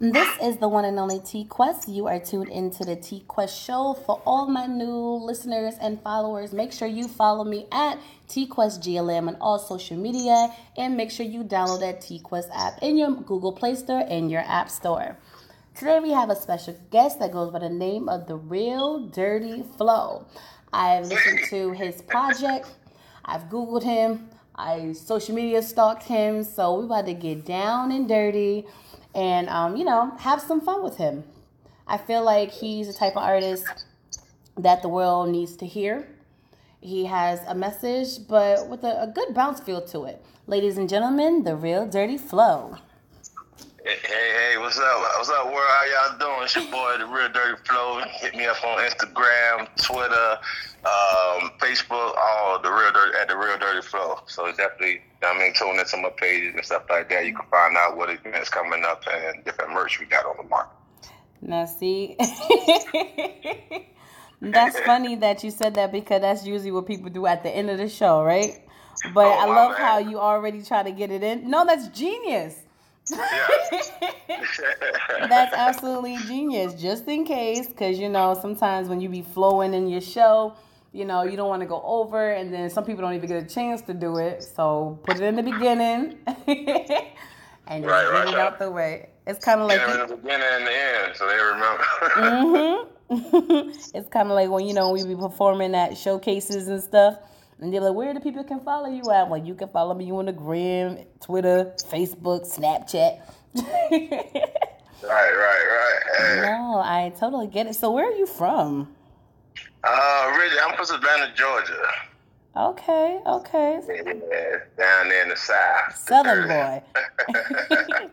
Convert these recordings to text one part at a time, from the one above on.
This is the one and only T Quest. You are tuned into the T Quest show. For all my new listeners and followers, make sure you follow me at T Quest GLM on all social media and make sure you download that T Quest app in your Google Play Store and your App Store. Today we have a special guest that goes by the name of The Real Durty Flow. I've listened to his project, I've Googled him, I social media stalked him, so we're about to get down and dirty and um, you know have some fun with him. I feel like he's the type of artist that the world needs to hear. He has a message, but with a, a good bounce feel to it. Ladies and gentlemen, the real Durty Flow. Hey, hey, what's up? What's up, world? How y'all doing? It's your boy, The Real Durty Flow. Hit me up on Instagram, Twitter, um, Facebook, all The Real Durty, at The Real Durty Flow. So definitely, I mean, tune into my pages and stuff like that. You can find out what events coming up and different merch we got on the market. Now, see, that's funny that you said that because that's usually what people do at the end of the show, right? But Oh, I love bad. how you already try to get it in. No, that's genius. That's absolutely genius. Just in case, because you know, sometimes when you be flowing in your show, you know, you don't want to go over, and then some people don't even get a chance to do it. So put it in the beginning and just Right, get it out the way. It's kind of like in the beginning and the end, so they remember. hmm it's kind of like when you know we be performing at showcases and stuff, and they're like, "Where do people can follow you at?" Well, you can follow me on the gram, Twitter, Facebook, Snapchat. right, right, right. No, I totally get it. So, where are you from? Uh, really, I'm from Savannah, Georgia. Okay, okay, Yeah, down there in the south. Southern boy.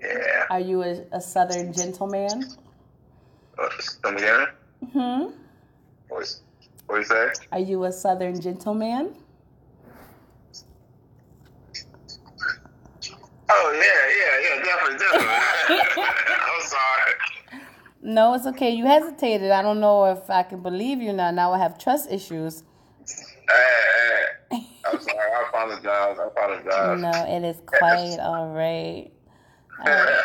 yeah. Are you a, a Southern gentleman? Uh, Come again? Hmm. What's, what you say? Are you a Southern gentleman? Oh yeah, yeah, yeah, definitely, definitely. I'm sorry. No, it's okay. You hesitated. I don't know if I can believe you now. Now I have trust issues. Hey, hey. I'm sorry. I apologize. I apologize. No, it is quite all right. All right.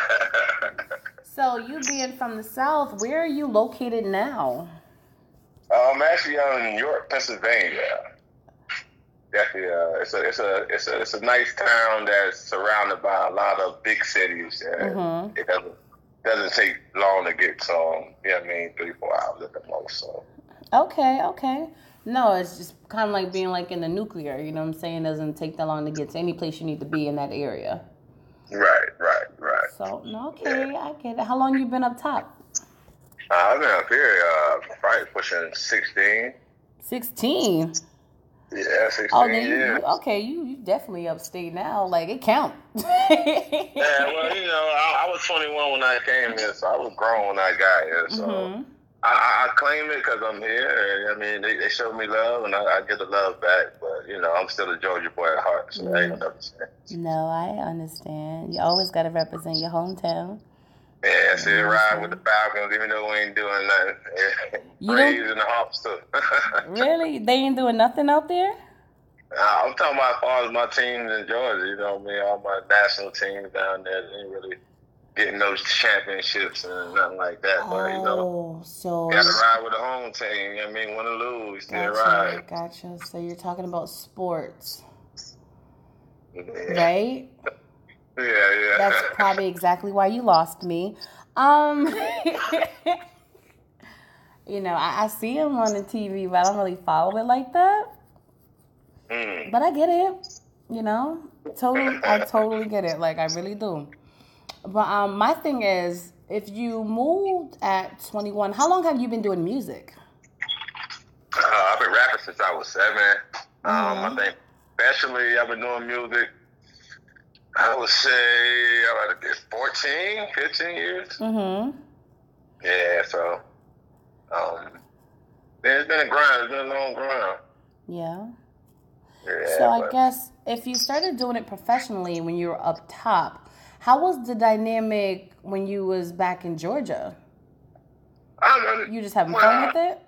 So, you being from the South, where are you located now? I'm actually out in York, Pennsylvania. Definitely, uh, it's a it's a it's a it's a nice town that's surrounded by a lot of big cities, and Mhm. it doesn't doesn't take long to get to. Um, yeah, I mean three four hours at the most. So Okay, okay. No, it's just kind of like being like in the nuclear. You know what I'm saying? It doesn't take that long to get to any place you need to be in that area. right, right, right. So, no, okay, I get it. How long you been up top? Uh, I've been up here uh, probably pushing sixteen. 16. Yeah, sixteen Oh, then you, years. okay? You you definitely upstate now. Like it count. Yeah, well, you know, I, I was 21 when I came here, so I was grown when I got here. So Mhm. I, I, claim it because I'm here. And, I mean, they, they showed me love, and I, I get the love back. But you know, I'm still a Georgia boy at heart, so I ain't. No, I understand. You always got to represent your hometown. Yeah, still ride with the Falcons, even though we ain't doing nothing. You Braves and the Hawks too. Really? They ain't doing nothing out there? Uh, I'm talking about as far as my teams in Georgia. You know, what I mean, all my national teams down there they ain't really getting those championships and nothing like that. But you know. Oh, so Got to ride with the home team. You know I mean, win or lose, still gotcha, ride. gotcha. So you're talking about sports, Yeah, right? Yeah. yeah. That's probably exactly why you lost me. Um, you know, I, I see him on the TV, but I don't really follow it like that. Mm. But I get it. You know, totally. I totally get it. Like I really do. But um, my thing is, if you moved at 21, how long have you been doing music? Uh, I've been rapping since I was 7 Um, Mhm. I think especially I've been doing music. I would say I get 14, 15 years. Mm-hmm. Yeah, so um, it's been a grind. It's been a long grind. Yeah. Yeah, So I but- guess if you started doing it professionally when you were up top, how was the dynamic when you was back in Georgia? I don't know. You just having fun with it?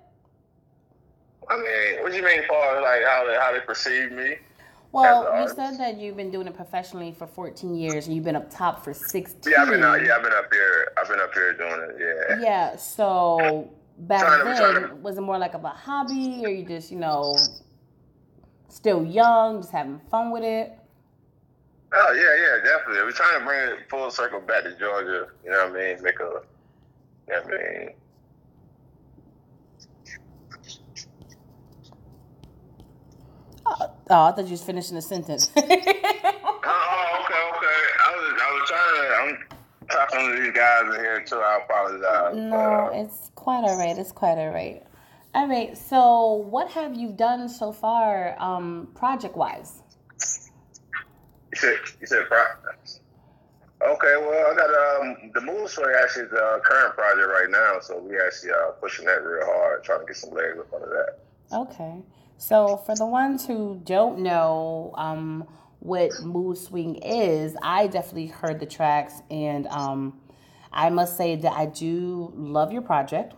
I mean, what do you mean, far as like how they how they perceive me? Well, you said that you've been doing it professionally for 14 years, and you've been up top for 16. Yeah, I've been uh, yeah, I've been up here. I've been up here doing it. Yeah. Yeah. So back Trying then, to- was it more like of a hobby, or you just you know still young, just having fun with it? Oh yeah, yeah, definitely. We're trying to bring it full circle back to Georgia. You know what I mean? Make a, you know what I mean? Oh, oh, I thought you was finishing the sentence. Oh, okay, okay. I was, I was trying to. I'm talking to these guys in here too. I apologize. no, Uh, it's quite all right. It's quite all right. All right. So, what have you done so far, um, project wise? you said, you said, pro- okay. Well, I got um the Mood Swing actually is the current project right now, so we actually uh pushing that real hard, trying to get some legs up under that. Okay. So for the ones who don't know um, what mood swing is, I definitely heard the tracks, and um, I must say that I do love your project.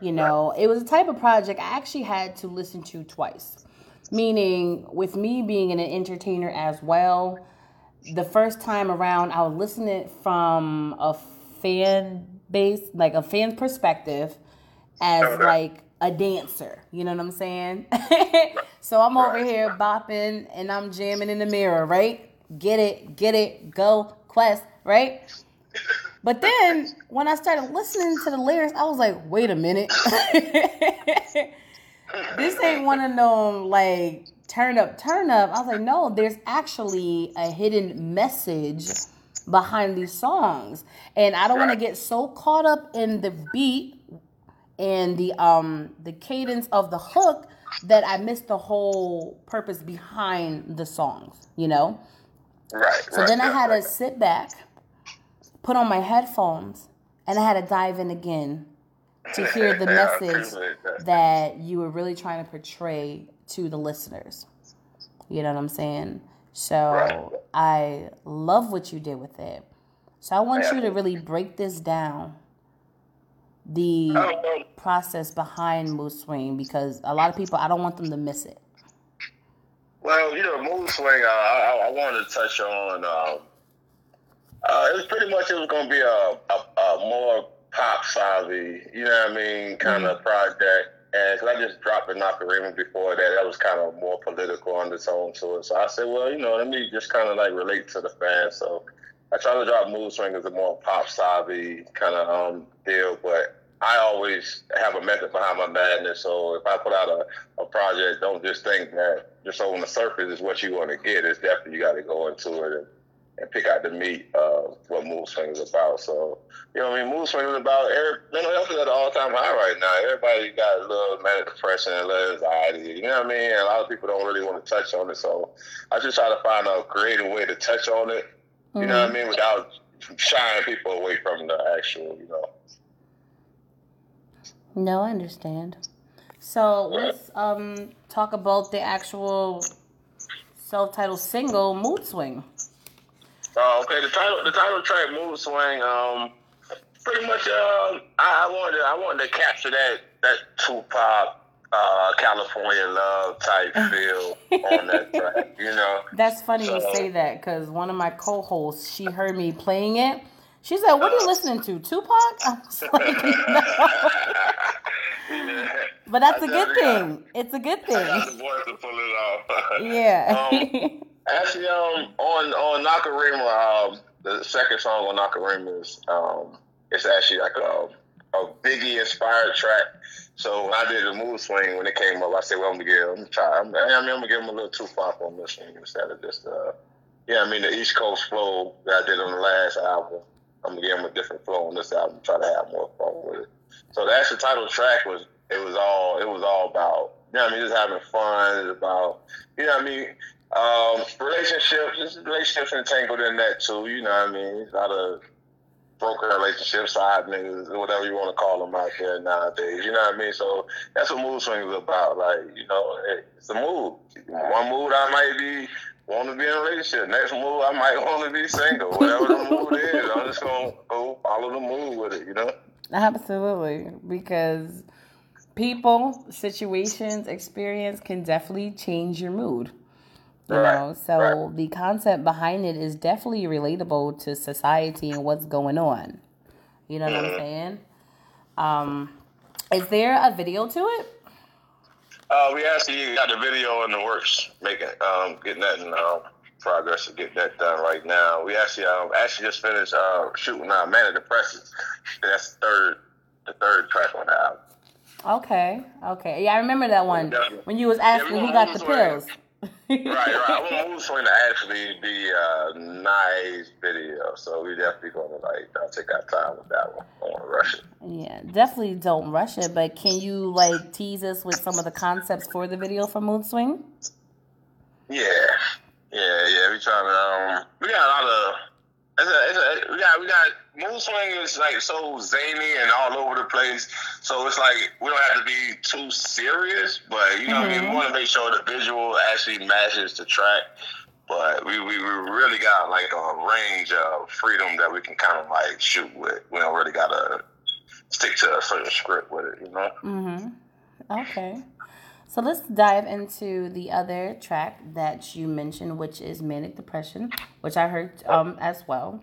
You know, it was a type of project I actually had to listen to twice. Meaning, with me being an entertainer as well, the first time around, I was listening from a fan base, like a fan perspective, as like a dancer. You know what I'm saying? so I'm over here bopping and I'm jamming in the mirror, right? Get it, get it, go, quest, right? But then when I started listening to the lyrics, I was like, wait a minute. this ain't one of them like turn up, turn up. I was like, no, there's actually a hidden message behind these songs. And I don't want to get so caught up in the beat and the um the cadence of the hook that I missed the whole purpose behind the songs, you know? Right. So right, then I had to sit back, put on my headphones, and I had to dive in again to hear the Yeah, message that. that you were really trying to portray to the listeners. You know what I'm saying? So Right. I love what you did with it. So I want Yeah. you to really break this down. The Oh, process behind Mood Swing because a lot of people I don't want them to miss it. Well, you know, mood swing. Uh, I, I- wanted to touch on. Um, uh, it was pretty much it was going to be a, a, a more pop savvy, you know what I mean, kind of project. And cause I just dropped the Nakarima before that, that was kind of more political undertone to it. So I said, well, you know, let me just kind of like relate to the fans. So I try to drop Mood Swing as a more pop savvy kind of um, deal, but I always have a method behind my madness. So if I put out a, a project, don't just think that just on the surface is what you want to get. It's definitely you got to go into it and, and pick out the meat of what Mood Swing is about. So, you know what I mean? Mood Swing is about mental health is at an all time high right now. Everybody got a little manic depression, and a little anxiety. You know what I mean? A lot of people don't really want to touch on it. So I just try to find a creative way to touch on it. You know what I mean? Without shying people away from the actual, you know. No, I understand. So let's um talk about the actual self-titled single "Mood Swing." Uh, okay, the title the title track "Mood Swing." Um, pretty much. Um, I, I wanted I wanted to capture that that Tupac, uh, California love type feel on that track. You know. That's funny you say that because one of my co-hosts, she heard me playing it. She said, "What are you listening to, Tupac?" I was like, "No." But that's a good thing. It's a good I got thing. the voice to pull it off. Yeah. Um, Actually, um, on on Nakarima, um, the second song on Nakarima is um, it's actually like a a Biggie inspired track. So when I did the mood swing when it came up, I said, "Well, I'm gonna give, I'm try. I'm, I mean, I'm gonna give him a little Tupac on this one instead of just, uh, yeah, I mean, the East Coast flow that I did on the last album. I'm gonna give him a different flow on this album. Try to have more fun with it. So that's the title track was it was all it was all about you know what I mean just having fun. It's about you know I mean um, relationships. Relationships entangled in that too. You know what I mean. A lot of broken relationships, side niggas, whatever you want to call them out there nowadays. You know what I mean. So that's what mood swing is about. Like you know, it's a mood. One mood I might be. Want to be in a relationship. Next mood, I might want to be single. Whatever the mood is, I'm just gonna go follow the mood with it. You know. Absolutely, because people, situations, experience can definitely change your mood. You right. know, so right. the concept behind it is definitely relatable to society and what's going on. You know what mm-hmm. I'm saying? Um, is there a video to it? Uh, we actually got the video in the works, making um, getting that in uh, progress to get that done right now. We actually um, actually just finished uh, shooting uh, "Man of That's the third the third track on the album. Okay, okay, yeah, I remember that one when you was asking yeah, who got the pills right, right. I want Mood Swing to actually be a nice video, so we definitely gonna like uh, take our time with that one. I want to rush it. Yeah, definitely don't rush it. But can you like tease us with some of the concepts for the video for Mood Swing? Yeah, yeah, yeah. We trying to. Um, we got a lot of. It's a, it's a, we got we got Mood Swing is like so zany and all over the place. So it's like we don't have to be too serious, but you know, mm-hmm. I mean, we mm-hmm. want to make sure the visual actually matches the track. But we, we, we really got like a range of freedom that we can kind of like shoot with. We don't really gotta stick to a certain script with it, you know. Mhm. Okay. So let's dive into the other track that you mentioned, which is Manic Depression, which I heard um, as well.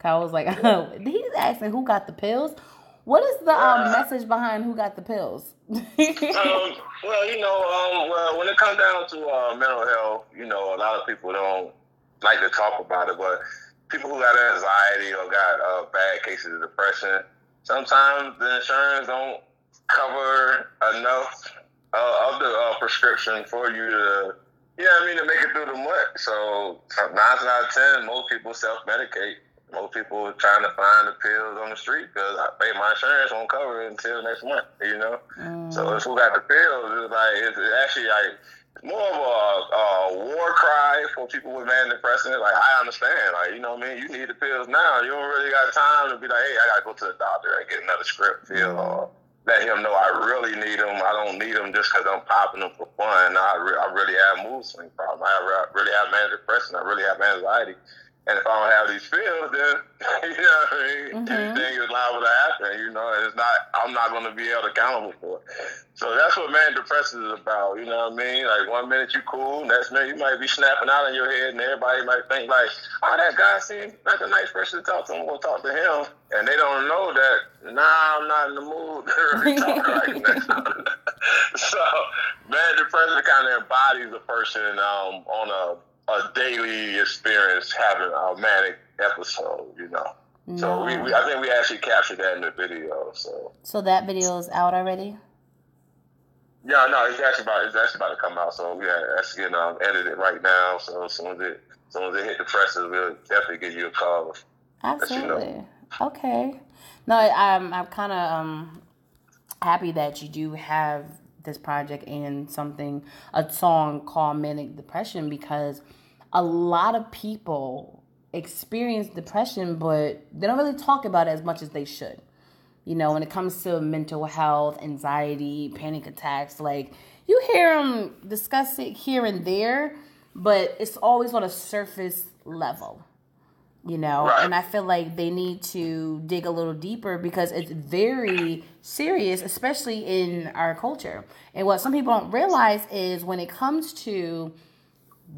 Kyle was like, oh, he's asking who got the pills. What is the um, message behind who got the pills? um, well, you know, um, well, when it comes down to uh, mental health, you know, a lot of people don't like to talk about it, but people who got anxiety or got uh, bad cases of depression, sometimes the insurance don't cover enough uh, of the uh, prescription for you to, know I mean, to make it through the month. So nine out of ten, most people self-medicate most people are trying to find the pills on the street because I pay my insurance won't cover it until next month. You know, mm. so if we got the pills, it's like it's actually like more of a, a war cry for people with manic depression. Like I understand, like you know what I mean. You need the pills now. You don't really got time to be like, hey, I gotta go to the doctor and get another script filled mm. or let him know I really need them. I don't need them just because I'm popping them for fun. I, re- I really have mood swing problem. I re- really have manic depression. I really have anxiety. And if I don't have these feels, then you know what I mean. Mm-hmm. Anything is liable to happen, you know. And it's not. I'm not going to be held accountable for it. So that's what man depression is about. You know what I mean? Like one minute you cool, next minute you might be snapping out in your head, and everybody might think like, "Oh, that guy seems like a nice person to talk to. I'm going to talk to him." And they don't know that. Nah, I'm not in the mood to really talk right so man depression kind of embodies a person um, on a a daily experience having a manic episode, you know. No. So we, we, I think we actually captured that in the video. So so that video is out already. Yeah, no, it's actually about it's actually about to come out. So yeah, that's getting um, edited right now. So as soon as it as soon as it hit the presses, we'll definitely give you a call. Absolutely. You know. Okay. No, I'm I'm kind of um happy that you do have this project and something a song called Manic Depression because a lot of people experience depression, but they don't really talk about it as much as they should. You know, when it comes to mental health, anxiety, panic attacks, like you hear them discuss it here and there, but it's always on a surface level. You know, right. and I feel like they need to dig a little deeper because it's very serious, especially in our culture. And what some people don't realize is when it comes to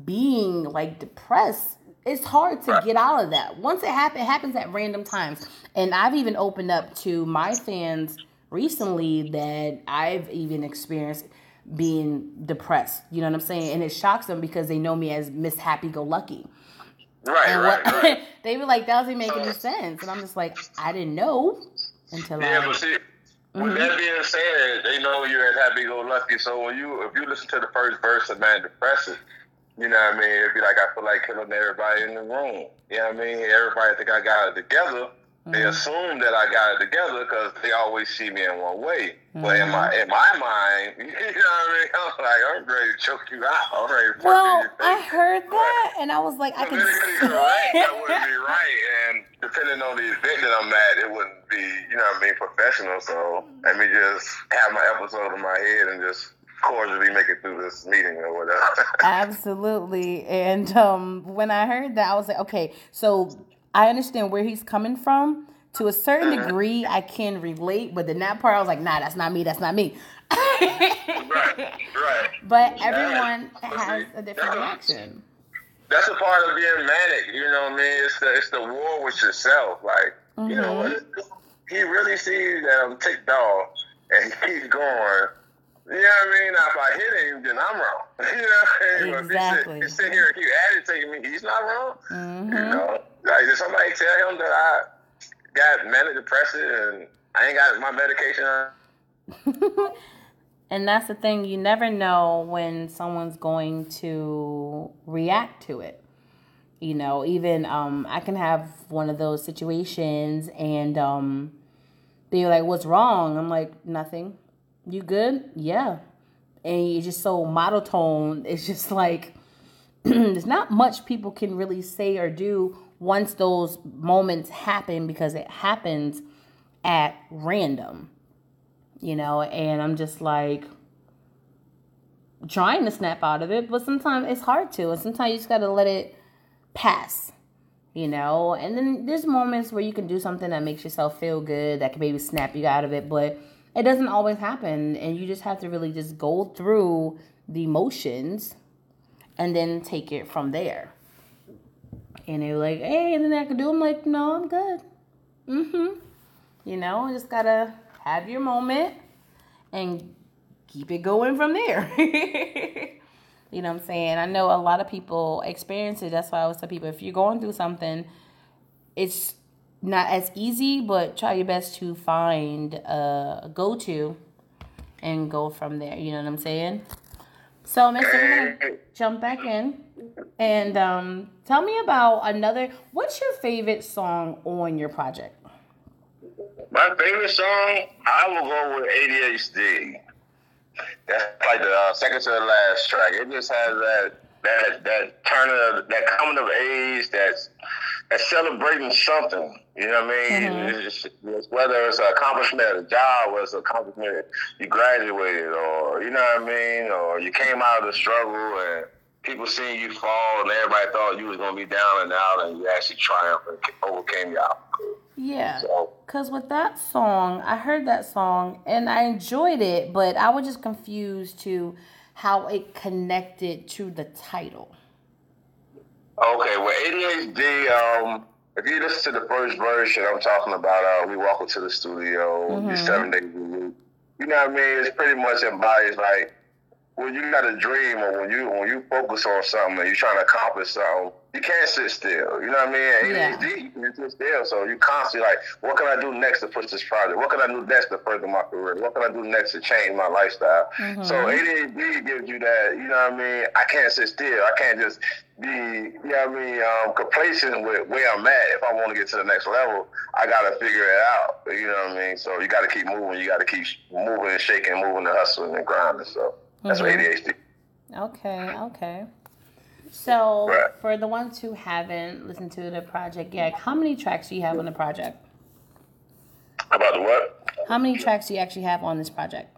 being like depressed, it's hard to get out of that. Once it happens, it happens at random times. And I've even opened up to my fans recently that I've even experienced being depressed. You know what I'm saying? And it shocks them because they know me as Miss Happy Go Lucky. Right, and right, what, right. they were like, that doesn't make any sense. And I'm just like, I didn't know until yeah, I. But see, with mm-hmm. that being said, they know you're as happy go lucky. So when you, if you listen to the first verse of Man Depressive, you know what I mean? It'd be like I feel like killing everybody in the room. You know what I mean? Everybody think I got it together. Mm-hmm. They assume that I got it together because they always see me in one way. Mm-hmm. But in my in my mind, you know what I mean? I'm like, I'm ready to choke you out. I'm ready to well, I heard that, and I was like, I can. right, that wouldn't be right, and depending on the event that I'm at, it wouldn't be, you know what I mean, professional. So let me just have my episode in my head and just cordially make it through this meeting or whatever. Absolutely. And um, when I heard that, I was like, okay, so I understand where he's coming from. to a certain degree, I can relate, but then that part, I was like, nah, that's not me. That's not me. right, right. But everyone has a different reaction. That's a part of being manic. You know what I mean? It's the it's the war with yourself. Like you know what? He really sees that I'm ticked off, and he keeps going. You know what I mean? Now, if I hit him, then I'm wrong. You know what I mean? Exactly. If he sit, he sit here and keep agitating me, he's not wrong. Mm-hmm. You know, like did somebody tell him that I got manic depressive and I ain't got my medication on? and that's the thing, you never know when someone's going to react to it. You know, even um, I can have one of those situations and um, they're like, What's wrong? I'm like, Nothing. You good? Yeah. And you're just so monotone. It's just like, there's not much people can really say or do once those moments happen because it happens at random, you know, and I'm just like trying to snap out of it, but sometimes it's hard to, and sometimes you just gotta let it pass, you know, and then there's moments where you can do something that makes yourself feel good that can maybe snap you out of it, but it doesn't always happen, and you just have to really just go through the emotions and then take it from there. And they were like, hey, and then I could do. I'm like, no, I'm good. Mm-hmm. You know, just gotta have your moment and keep it going from there. you know what I'm saying? I know a lot of people experience it. That's why I always tell people if you're going through something, it's not as easy, but try your best to find a go to and go from there. You know what I'm saying? So, Mister, jump back in and um, tell me about another. What's your favorite song on your project? My favorite song, I will go with ADHD. That's like the uh, second to the last track. It just has that that that turn of that coming of age that's that's celebrating something. You know what I mean? Mhm. It's, it's whether it's an accomplishment at a job, whether it's an accomplishment you graduated, or you know what I mean, or you came out of the struggle and people seen you fall and everybody thought you was gonna be down and out, and you actually triumphed and overcame your obstacle. Yeah. So Cause with that song, I heard that song and I enjoyed it, but I was just confused to how it connected to the title. Okay, well, ADHD. Um, if you listen to the first version, I'm talking about. Uh, we walk into the studio Mhm. seven days a week. You know what I mean? It's pretty much embodies like when you got a dream or when you when you focus on something and you're trying to accomplish something, you can't sit still. You know what I mean? Yeah. ADHD, you can sit still. So you constantly like, what can I do next to push this project? What can I do next to further my career? What can I do next to change my lifestyle? Mhm. So ADHD gives you that. You know what I mean? I can't sit still. I can't just be, you know what I mean, um, complacent with where I'm at. If I want to get to the next level, I got to figure it out. You know what I mean? So you got to keep moving. You got to keep moving and shaking, moving and hustling and grinding. So that's Mhm. ADHD. Okay, okay. So Right. for the ones who haven't listened to the project yet, how many tracks do you have on the project? About the what? How many tracks do you actually have on this project?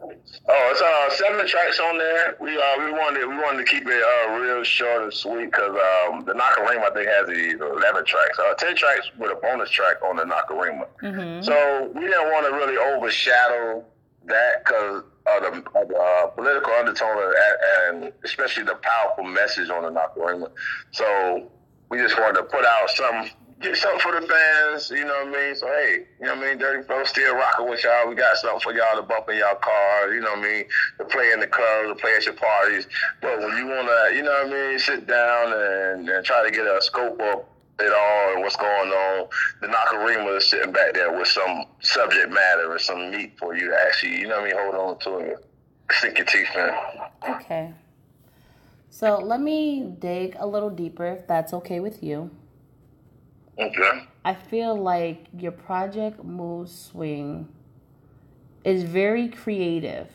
Oh, it's uh seven tracks on there. We uh we wanted we wanted to keep it uh real short and sweet because um the Nakarima I think has the eleven tracks. Uh, ten tracks with a bonus track on the Nakarima. Mm-hmm. So we didn't want to really overshadow that because the, uh, political undertone that, and especially the powerful message on the Nakarima. So we just wanted to put out some, get something for the fans. You know what I mean? So hey, you know what I mean? Durty Flow still rocking with y'all. We got something for y'all to bump in y'all car. You know what I mean? To play in the clubs, to play at your parties. But when you wanna, you know what I mean? Sit down and, and try to get a scope of it all and what's going on. The Nakarima is sitting back there with some subject matter or some meat for you to actually, you know what I mean, hold on to and sink your teeth in. Okay. So let me dig a little deeper if that's okay with you. Okay. I feel like your project Mood Swing is very creative,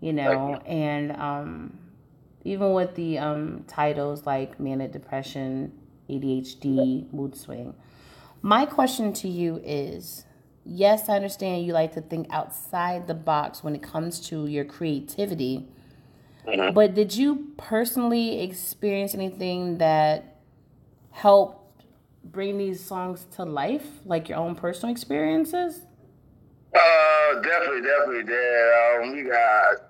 you know, and um, even with the um, titles like manic depression, ADHD, mood swing. My question to you is yes, I understand you like to think outside the box when it comes to your creativity, Mhm. but did you personally experience anything that helped bring these songs to life, like your own personal experiences? Uh, definitely, definitely did. Um, we got.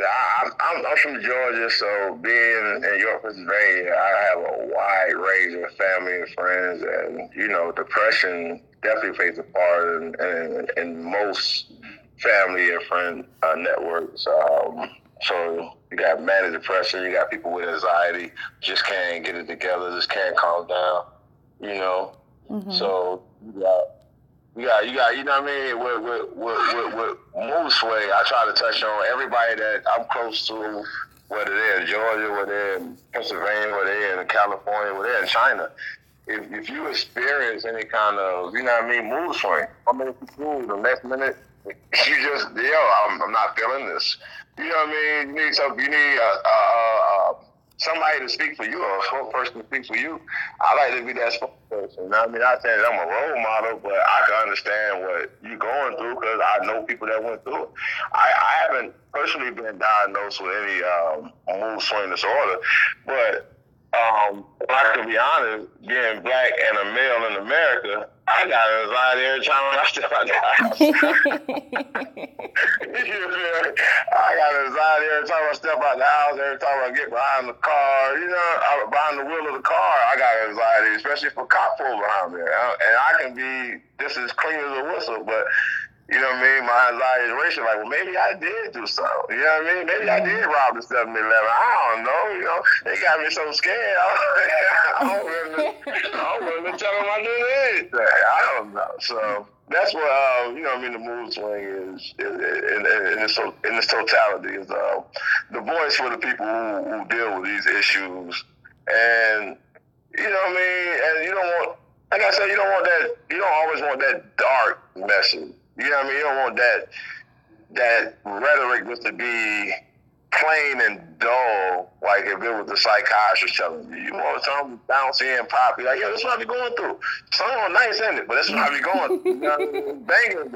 I, I'm, I'm from Georgia, so being in York, Pennsylvania, I have a wide range of family and friends, and you know, depression definitely plays a part in, in, in most family and friend uh, networks. Um, so you got manic depression, you got people with anxiety, just can't get it together, just can't calm down, you know. Mm-hmm. So you got, you got, you got, you know what I mean? With with with with, with Mood Swing, I try to touch on everybody that I'm close to, whether they're in Georgia, whether they're in Pennsylvania, whether they're in California, whether they're in China. If, if you experience any kind of, you know what I mean, mood swing, I mean, if you the next minute you just yo, I'm, I'm not feeling this. You know what I mean? You need some, you need a uh, uh, somebody to speak for you or a spokesperson to speak for you. I like to be that spokesperson. I mean? Not saying I'm a role model, but I can understand what you're going through because I know people that went through it. I, I haven't personally been diagnosed with any um, mood swing disorder, but um, I can be honest, being black and a male in America, I got anxiety every time I step out the house. I got anxiety every time I step out the house, every time I get behind the car, you know, behind the wheel of the car, I got anxiety, especially if a cop pulls behind me. And I can be just as clean as a whistle, but you know what I mean? My is. Like, well, maybe I did do something. You know what I mean? Maybe I did rob the 7 Eleven. I don't know. You know, they got me so scared. I don't really, I don't really tell them I did anything. I don't know. So that's what, uh, you know what I mean? The mood swing is, in, in, in, its, in its totality, is uh, the voice for the people who, who deal with these issues. And, you know what I mean? And you don't want, like I said, you don't want that, you don't always want that dark message you know what I mean? You don't want that that rhetoric just to be plain and dull, like if it was the psychiatrist telling you. You want something bouncy and poppy, like, yeah, is what I be going through. Some nice in it, but that's what I be going through. You know, banging,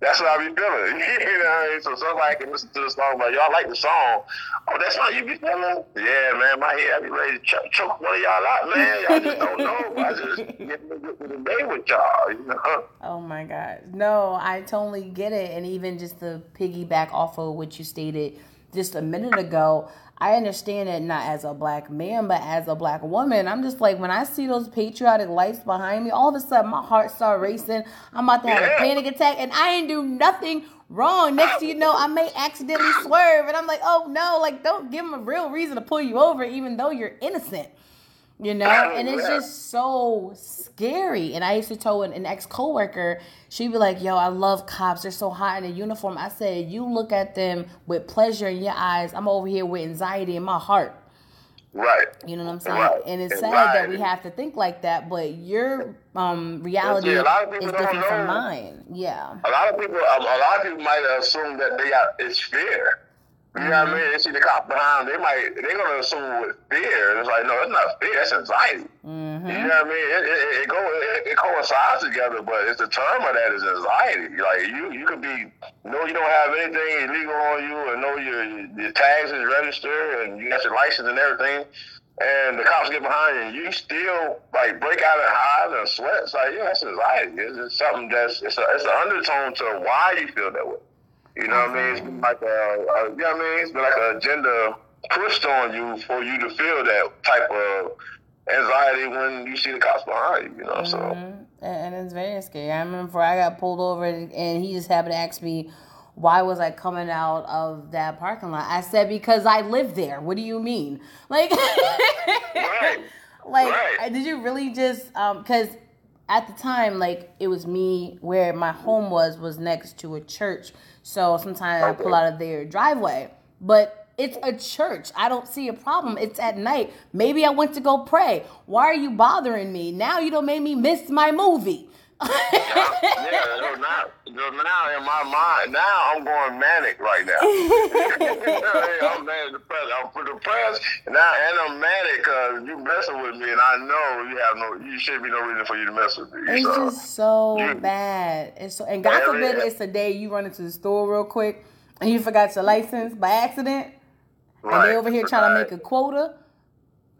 that's what I be feeling. you know what I mean? So somebody can listen to the song, like, y'all like the song. Oh, that's how you be feeling? Yeah, man, my head, I be ready to choke, choke one of y'all out, man. Y'all just don't know. I just get to the day with y'all, you know? Oh, my God. No, I totally get it. And even just to piggyback off of what you stated just a minute ago, I understand it not as a black man, but as a black woman. I'm just like, when I see those patriotic lights behind me, all of a sudden my heart start racing. I'm about to have yeah. a panic attack, and I ain't do nothing wrong. Next to you know, I may accidentally swerve, and I'm like, oh no, like don't give them a real reason to pull you over, even though you're innocent you know? And it's just so scary. And i used to tell an, an ex-coworker she'd be like yo i love cops. They're so hot in a uniform. I said you look at them with pleasure in your eyes. I'm over here with anxiety in my heart. Right. You know what i'm saying? Right. and it's and sad right. that we have to think like that but your um reality yeah, is different from mine. Yeah. A lot of people a, a lot of people might assume that they are it's fear you know what I mean? They see the cop behind them, they might they're gonna assume with fear. It's like, no, it's not fear, that's anxiety. Mm-hmm. You know what I mean? It, it, it, go, it, it coincides together, but it's the term of that is anxiety. Like you you could be know you don't have anything illegal on you and know your your tags is registered and you got your license and everything. And the cops get behind you, and you still like break out in hives and sweat. It's like, yeah, that's anxiety. It's, it's something that's it's a it's an undertone to why you feel that way. You know what I mean? It's been like a, a you know what I mean? It's been like an agenda pushed on you for you to feel that type of anxiety when you see the cops behind you, you know, mm-hmm. so. And it's very scary. I remember I got pulled over and he just happened to ask me, why was I coming out of that parking lot? I said, because I live there. What do you mean? Like, right. like, right. did you really just, um, cause at the time, like it was me where my home was, was next to a church. So sometimes I pull out of their driveway. But it's a church. I don't see a problem. It's at night. Maybe I went to go pray. Why are you bothering me? Now you don't make me miss my movie. Yeah, now, now in my mind, now I'm going manic right now. I'm manic depressed. I'm depressed, and now and I'm manic because you messing with me, and I know you have no, you should be no reason for you to mess with me. It's so, just so you, bad. It's so, and God forbid it's the day you run into the store real quick and you forgot your license by accident, right, and they over here trying right. to make a quota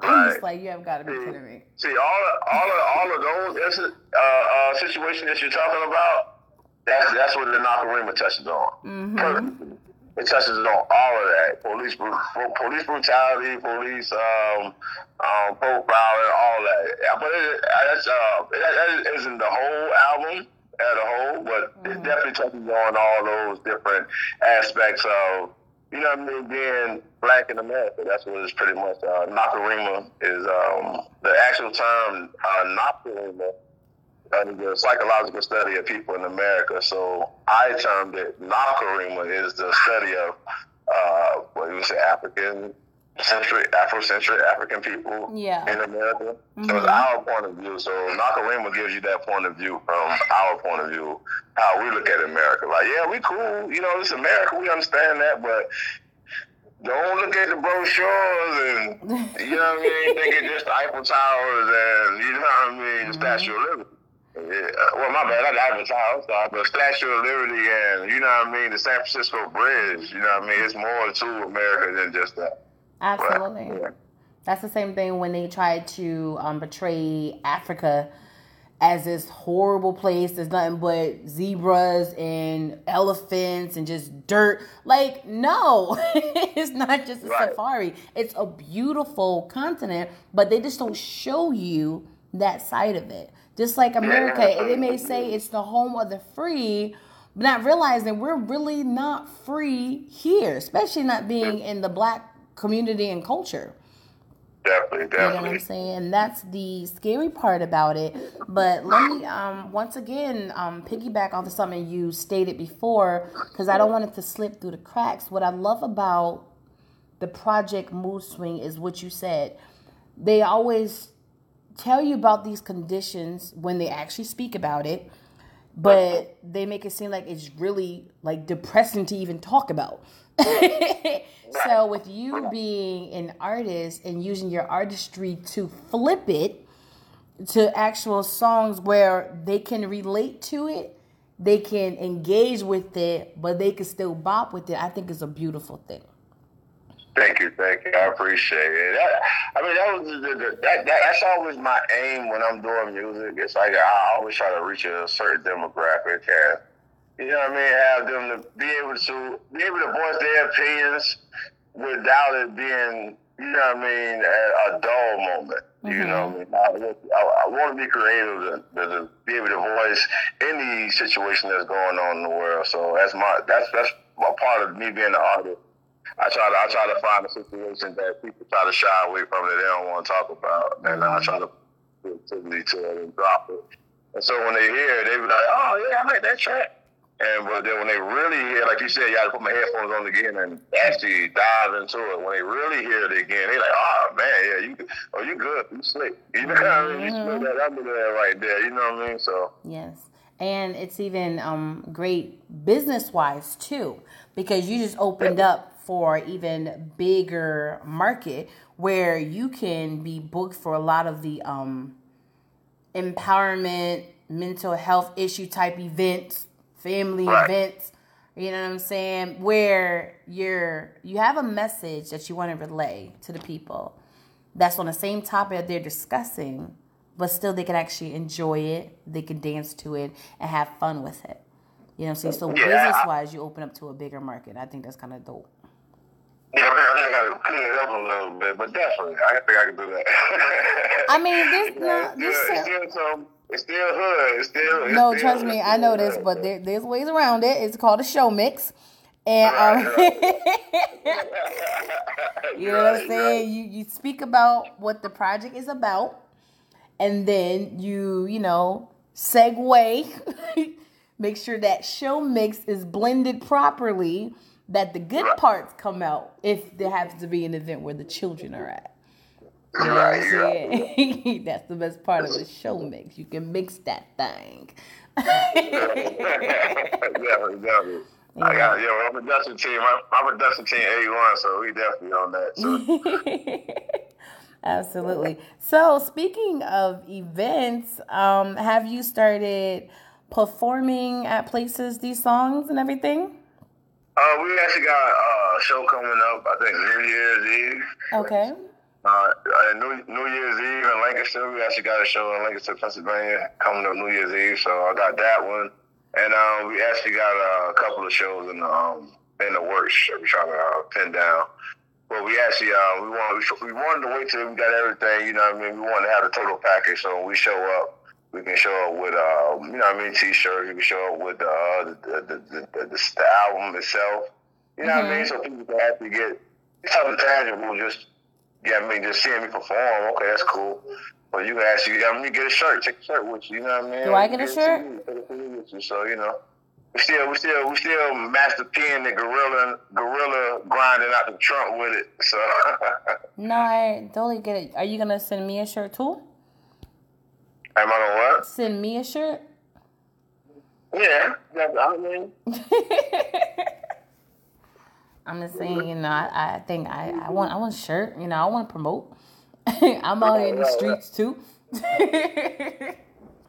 I'm just like, you have got to be kidding me. See, all of, all of, all of those uh, uh, situations that you're talking about, that's that's what the Nakarima touches on. Mm-hmm. It touches on all of that: police, police brutality, police um, um, all that. But it, that's uh, that, that isn't the whole album as a whole, but mm-hmm. it definitely touches on all those different aspects of you know what I mean, being black in America. That's what it's pretty much. Uh, Nakarima is um, the actual term. Uh, Nakarima uh, the psychological study of people in America. So I termed it Nakarima is the study of uh, what you say African centric, Afrocentric African people yeah. in America. Mm-hmm. So it's our point of view. So Nakarima gives you that point of view from our point of view, how we look at America. Like, yeah, we cool. You know, it's America. We understand that, but don't look at the brochures and you know what I mean. Think it's just the Eiffel Towers and you know what I mean, the mm-hmm. Statue of Liberty. Yeah, well, my bad. I got Eiffel Tower, sorry, but Statue of Liberty and you know what I mean, the San Francisco Bridge. You know what I mean. It's more to America than just that. Absolutely. Yeah. That's the same thing when they try to um, portray Africa as this horrible place. There's nothing but zebras and elephants and just dirt. Like, no, it's not just a right. safari. It's a beautiful continent, but they just don't show you that side of it. Just like America, they may say it's the home of the free, but not realizing we're really not free here, especially not being in the black community and culture. Definitely, definitely. You know what I'm saying? And That's the scary part about it. But let me um, once again um, piggyback off of something you stated before, because I don't want it to slip through the cracks. What I love about the project Mood Swing is what you said. They always tell you about these conditions when they actually speak about it, but they make it seem like it's really like depressing to even talk about. so with you being an artist and using your artistry to flip it to actual songs where they can relate to it, they can engage with it, but they can still bop with it, I think is a beautiful thing. Thank you, thank you. I appreciate it. That, I mean, that was the, the, that, that, that's always my aim when I'm doing music. It's like I always try to reach a certain demographic and you know what I mean, have them to be able to be able to voice their opinions without it being, you know what I mean, a, a dull moment. Mm-hmm. You know what I mean? I, I, I want to be creative to, to, be able to voice any situation that's going on in the world. So that's my that's that's a part of me being an artist I try to I try to find a situation that people try to shy away from that they don't want to talk about, and I try to creativity to it and drop it. And so when they hear it, they be like, "Oh yeah, I like that track." And but then when they really hear, like you said, you got to put my headphones on again and actually dive into it. When they really hear it again, they're like, "Oh man, yeah, you, oh you good, you slick." You know what I mean? You mm-hmm. that I'm there right there. You know what I mean? So yes and it's even um, great business wise too because you just opened up for even bigger market where you can be booked for a lot of the um, empowerment, mental health issue type events, family right. events. You know what I'm saying? Where you're you have a message that you want to relay to the people that's on the same topic that they're discussing, but still they can actually enjoy it, they can dance to it and have fun with it. You know what I'm saying? So yeah. business wise, you open up to a bigger market. I think that's kind of dope. Yeah, I think I gotta clean it up a little bit, but definitely, I think I can do that. I mean, this, no, this it's, still, it's still hood. It's still. It's no, still, trust me, I know this, but there, there's ways around it. It's called a show mix. And um, you know what I'm saying? You you speak about what the project is about, and then you you know segue, make sure that show mix is blended properly that the good parts come out if there happens to be an event where the children are at. You know right, what I'm saying? Right. That's the best part of the show mix. You can mix that thing. yeah, exactly. Yeah. I got yeah, my production team. My, my production team A one, so we definitely on that. So. Absolutely. So speaking of events, um, have you started performing at places these songs and everything? Uh, we actually got uh, a show coming up. I think New Year's Eve. Okay. Uh, uh, New, New Year's Eve in Lancaster. We actually got a show in Lancaster, Pennsylvania, coming up New Year's Eve. So I got that one, and um, we actually got uh, a couple of shows in the um, in the works. We're trying to uh, pin down. But we actually uh, we want we wanted to wait till we got everything. You know what I mean? We wanted to have the total package. So when we show up, we can show up with uh, you know what I mean t-shirts. We can show up with uh, the, the, the, the, the, the album itself. You know mm-hmm. what I mean? So people can actually get something tangible. Just yeah, I mean, just seeing me perform, okay, that's cool. But you can actually, I mean, you get a shirt, take a shirt with you. You know what I mean? Do I get a shirt? So you know, we still, we still, we still Master the gorilla, gorilla grinding out the trunk with it. So. no, I totally get it. Are you gonna send me a shirt too? Am I gonna what? Send me a shirt. Yeah, that's, I mean. I'm just saying, you know, I, I think I, I want I want a shirt, you know, I want to promote. I'm out here in the streets too. yeah,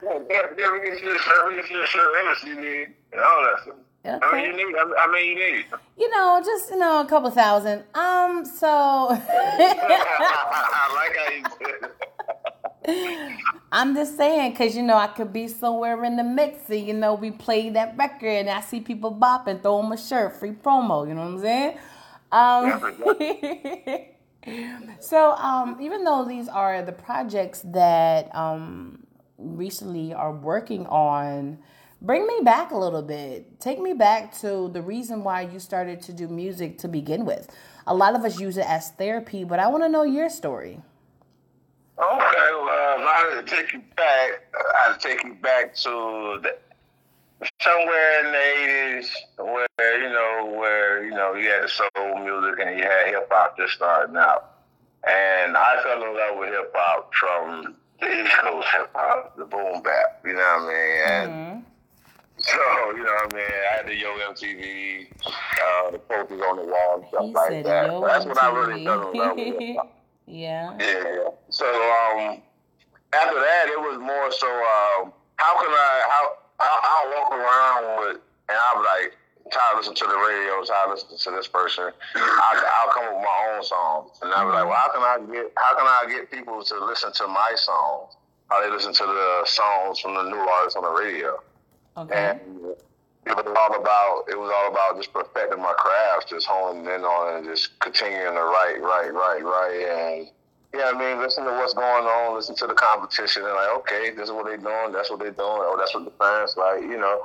yeah, we get you we get you a shirt, you need, and all that stuff. Okay. I mean, you need. I mean, you need. You know, just you know, a couple thousand. Um, so. I like how you said. I'm just saying, cause you know I could be somewhere in the mix, and you know we play that record, and I see people bopping, throw them a shirt, free promo. You know what I'm saying? Um, so um, even though these are the projects that um, recently are working on, bring me back a little bit. Take me back to the reason why you started to do music to begin with. A lot of us use it as therapy, but I want to know your story. Okay, well, I had to take you back. I had to take you back to the, somewhere in the eighties, where you know, where you know, you had soul music and you had hip hop just starting out, and I fell in love with hip hop from the East Coast hip hop, the boom bap. You know what I mean? And mm-hmm. So, you know what I mean? I had the Yo MTV, uh, the posters on the wall and stuff he like that. That's what I really fell in love with. Yeah. Yeah. So um, after that, it was more so um, how can I how I, will walk around with and I'm like try to listen to the radio, try to listen to this person. I, I'll come up with my own songs, and I'll be like, well, how can I get how can I get people to listen to my songs? How they listen to the songs from the new artists on the radio? Okay. And it was all about it was all about just perfecting my craft, just honing in on and just continuing to write, write, write, write, and yeah, I mean, listen to what's going on, listen to the competition, and like, okay, this is what they're doing, that's what they're doing, or that's what the fans like, you know,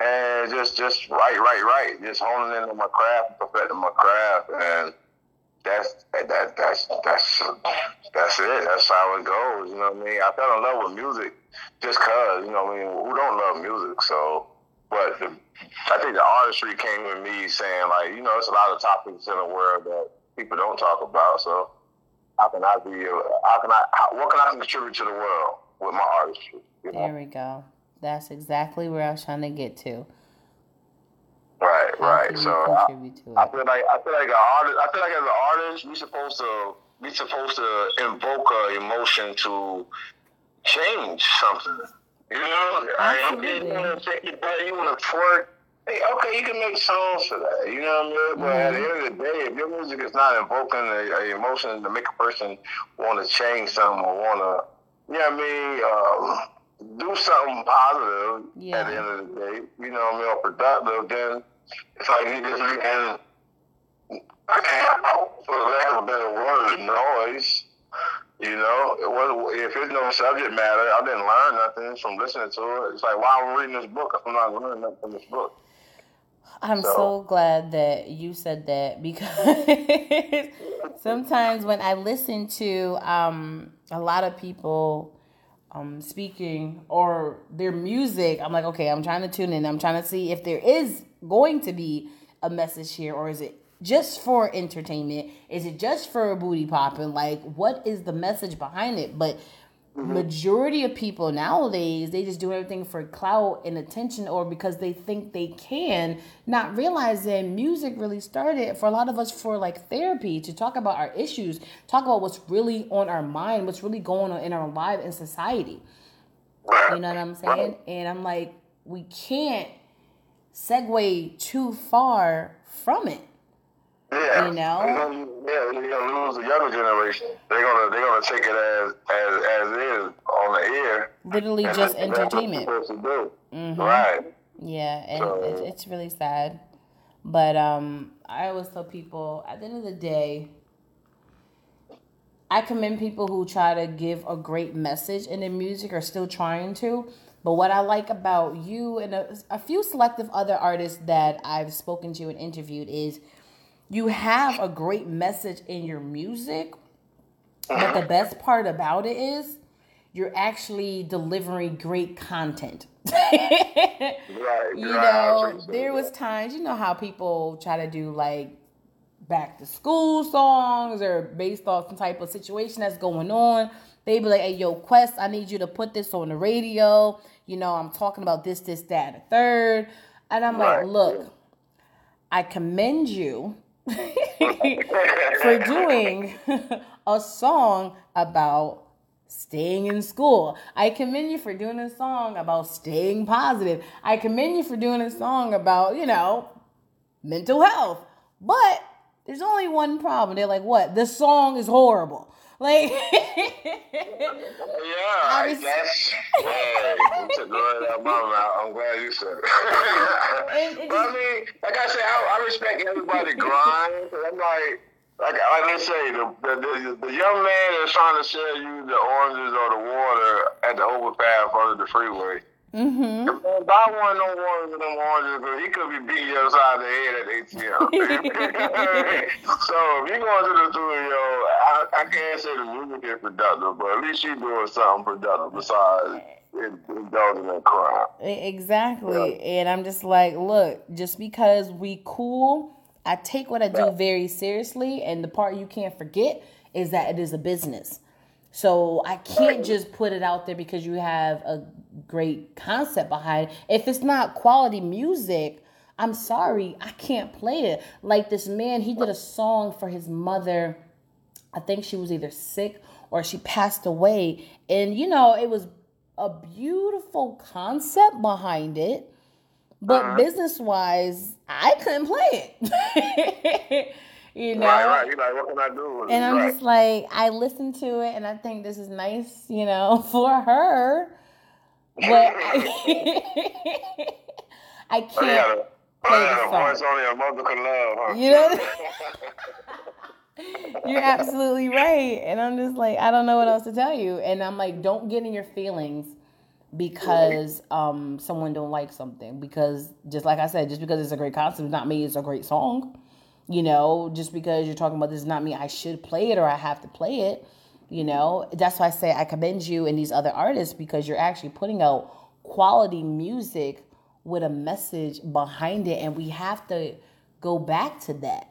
and just just write, write, write, just honing in on my craft, perfecting my craft, and that's that that's that's that's it. That's how it goes. You know what I mean? I fell in love with music just cause. You know what I mean? Who don't love music? So but the, I think the artistry came with me saying like, you know, it's a lot of topics in the world that people don't talk about. So how can I be? How can I? How, what can I contribute to the world with my artistry? You know? There we go. That's exactly where I was trying to get to. Right, how right. So I, I, feel like I feel like an artist. I feel like as an artist, we supposed to we supposed to invoke an emotion to change something. You know, I, am getting you take your butt, you want to twerk. Hey, okay, you can make songs for that. You know what I mean? But mm-hmm. at the end of the day, if your music is not invoking a, emotion to make a person want to change something or want to, you know what I mean, um, do something positive yeah. at the end of the day, you know what I mean, or productive, then it's like you just can't, for lack of a better word, noise you know, it was if it's no subject matter, I didn't learn nothing from listening to it. It's like why am I'm reading this book if I'm not learning nothing from this book. I'm so, so glad that you said that because sometimes when I listen to um, a lot of people um, speaking or their music, I'm like, okay, I'm trying to tune in. I'm trying to see if there is going to be a message here or is it just for entertainment? Is it just for booty popping? Like, what is the message behind it? But mm-hmm. majority of people nowadays, they just do everything for clout and attention, or because they think they can, not realizing music really started for a lot of us for like therapy to talk about our issues, talk about what's really on our mind, what's really going on in our life and society. You know what I'm saying? And I'm like, we can't segue too far from it Yeah, you know. yeah, you're gonna lose the younger generation. They're gonna they're gonna take it as as as is on the air. Literally just entertainment. they're supposed to do. Mhm. Right. Yeah, and So- it's, it's really sad. But um, I always tell people at the end of the day, I commend people who try to give a great message in their music or still trying to. But what I like about you and a, a few selective other artists that I've spoken to and interviewed is you have a great message in your music, but the best part about it is you're actually delivering great content. Right. you right, know, there was times, you know how people try to do like back to school songs or based off some type of situation that's going on. They be like, hey, yo, Quest, I need you to put this on the radio. You know, I'm talking about this, this, that, and third. And I'm Right. like, look, I commend you for doing a song about staying in school. I commend you for doing a song about staying positive. I commend you for doing a song about, you know, mental health. But there's only one problem. They're like, what? The song is horrible. Like, Yeah, I I was- that's yeah. You took the out my mouth. I'm glad you said it. But I mean, like I said, I, I respect everybody grind. I'm like, like, like they say, the, the the the young man is trying to sell you the oranges or the water at the overpass under the freeway. Mm-hmm. Man, buy one them ones of them oranges because he could be beating you upside the head at ATM. so if you going to the studio, I, I can't say the music is productive, but at least you doing something productive besides indulging in crime. Exactly. And I'm just like, look, just because we cool, I take what I do very seriously. And the part you can't forget is that it is a business. So I can't just put it out there because you have a great concept behind it. If it's not quality music, I'm sorry, I can't play it. Like this man, he did a song for his mother. I think she was either sick or she passed away. And you know, it was a beautiful concept behind it. But uh-huh. business wise, I couldn't play it. you know? Right, right. You're like, what can I do? And I'm right. just like, I listened to it and I think this is nice, you know, for her. But I can't. yeah, play the yeah, the song. voice only a mother can love, huh? You know? You're absolutely right. And I'm just like, I don't know what else to tell you. And I'm like, don't get in your feelings because um someone don't like something. Because just like I said, just because it's a great concept not me, it's a great song. You know, just because you're talking about this does not mean I should play it or I have to play it. You know, that's why I say I commend you and these other artists because you're actually putting out quality music with a message behind it. And we have to go back to that.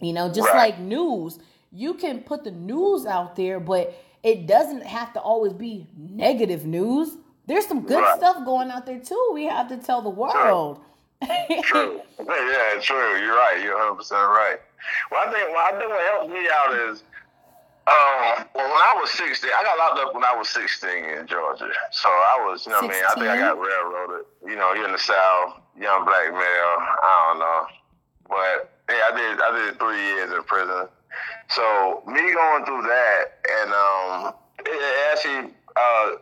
You know, just Right. like news, you can put the news out there, but it doesn't have to always be negative news. There's some good Right. stuff going out there too. We have to tell the world. True. Yeah, true. You're right. You're 100 percent right. Well, I think well, I think what helped me out is, um, well, when I was 16, I got locked up when I was 16 in Georgia. So I was, you know, what I mean, I think I got railroaded. You know, you're in the South, young black male. I don't know, but yeah, I did. I did three years in prison. So me going through that, and um, it actually. Uh,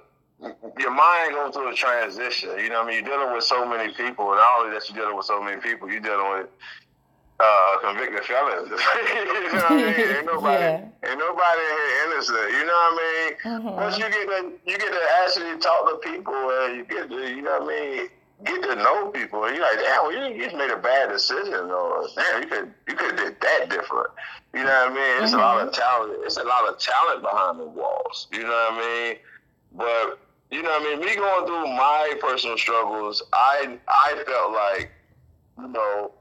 your mind goes through a transition. You know what I mean? You're dealing with so many people, and not only that you're dealing with so many people, you're dealing with uh, convicted felons. you know what I mean? Ain't nobody, Yeah. ain't nobody in here innocent. You know what I mean? Mhm. Once you get to, you get to actually talk to people, and you get to, you know what I mean? Get to know people, and you're like, damn, well, you just made a bad decision, or damn, you could, you could have did that different. You know what I mean? It's a lot of talent. It's a lot of talent behind the walls. You know what I mean? But you know what I mean? Me going through my personal struggles, I I felt like, you know,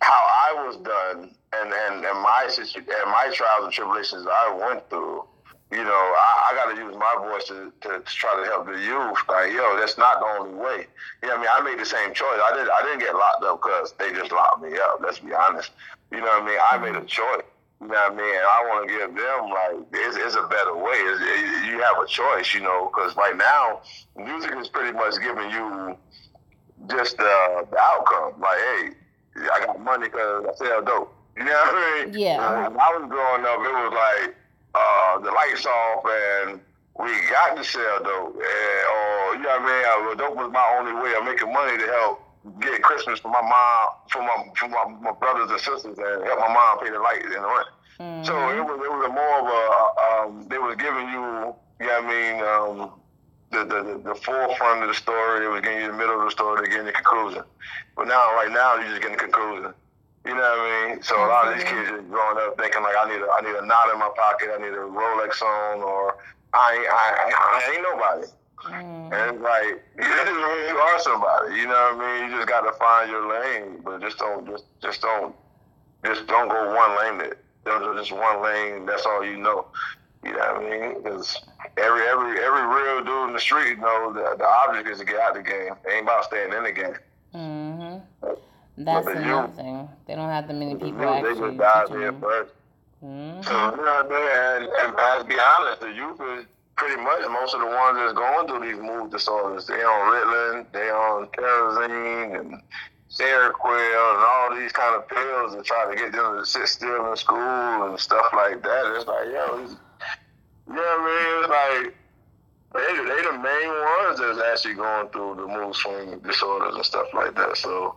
how I was done and, and, and my and my trials and tribulations I went through, you know, I, I gotta use my voice to, to, to try to help the youth. Like, yo, that's not the only way. You know what I mean? I made the same choice. I didn't I didn't get locked up because they just locked me up, let's be honest. You know what I mean? I made a choice. You know what I mean? I want to give them like it's, it's a better way. It, you have a choice, you know, because right now music is pretty much giving you just uh, the outcome. Like, hey, I got money because I sell dope. You know what I mean? Yeah. Uh, when I was growing up, it was like uh, the lights off and we got to sell dope. And, or, you know what I mean? Uh, dope was my only way of making money to help get Christmas for my mom, for my, for my, my brothers and sisters, and help my mom pay the lights and the rent. Mm-hmm. So it was it was a more of a um, they was giving you, you know I mean, um, the, the the forefront of the story. They was giving you the middle of the story. They getting the conclusion. But now, right now, you're just getting the conclusion. You know what I mean? So a lot of these kids are growing up thinking like, I need a I need a knot in my pocket. I need a Rolex on, or I ain't I, I ain't nobody. Mm. And it's like you are somebody. You know what I mean? You just got to find your lane, but just don't just just don't just don't go one lane. That there's just one lane. That's all you know. You know what I mean? Because every every every real dude in the street knows that the object is to get out the game. They ain't about staying in the game. Mm-hmm. That's the another thing. They don't have that many The people youth, they just dive them. first. Mhm. So, you know what I mean? And, and, to be honest, the youth is pretty much most of the ones that's going through these mood disorders. They on Ritalin, they on Kerosene and Seroquel and all these kind of pills to try to get them to sit still in school and stuff like that. It's like, yo, it's, you know what I mean? It's like, they, they the main ones that's actually going through the mood swing disorders and stuff like that. So,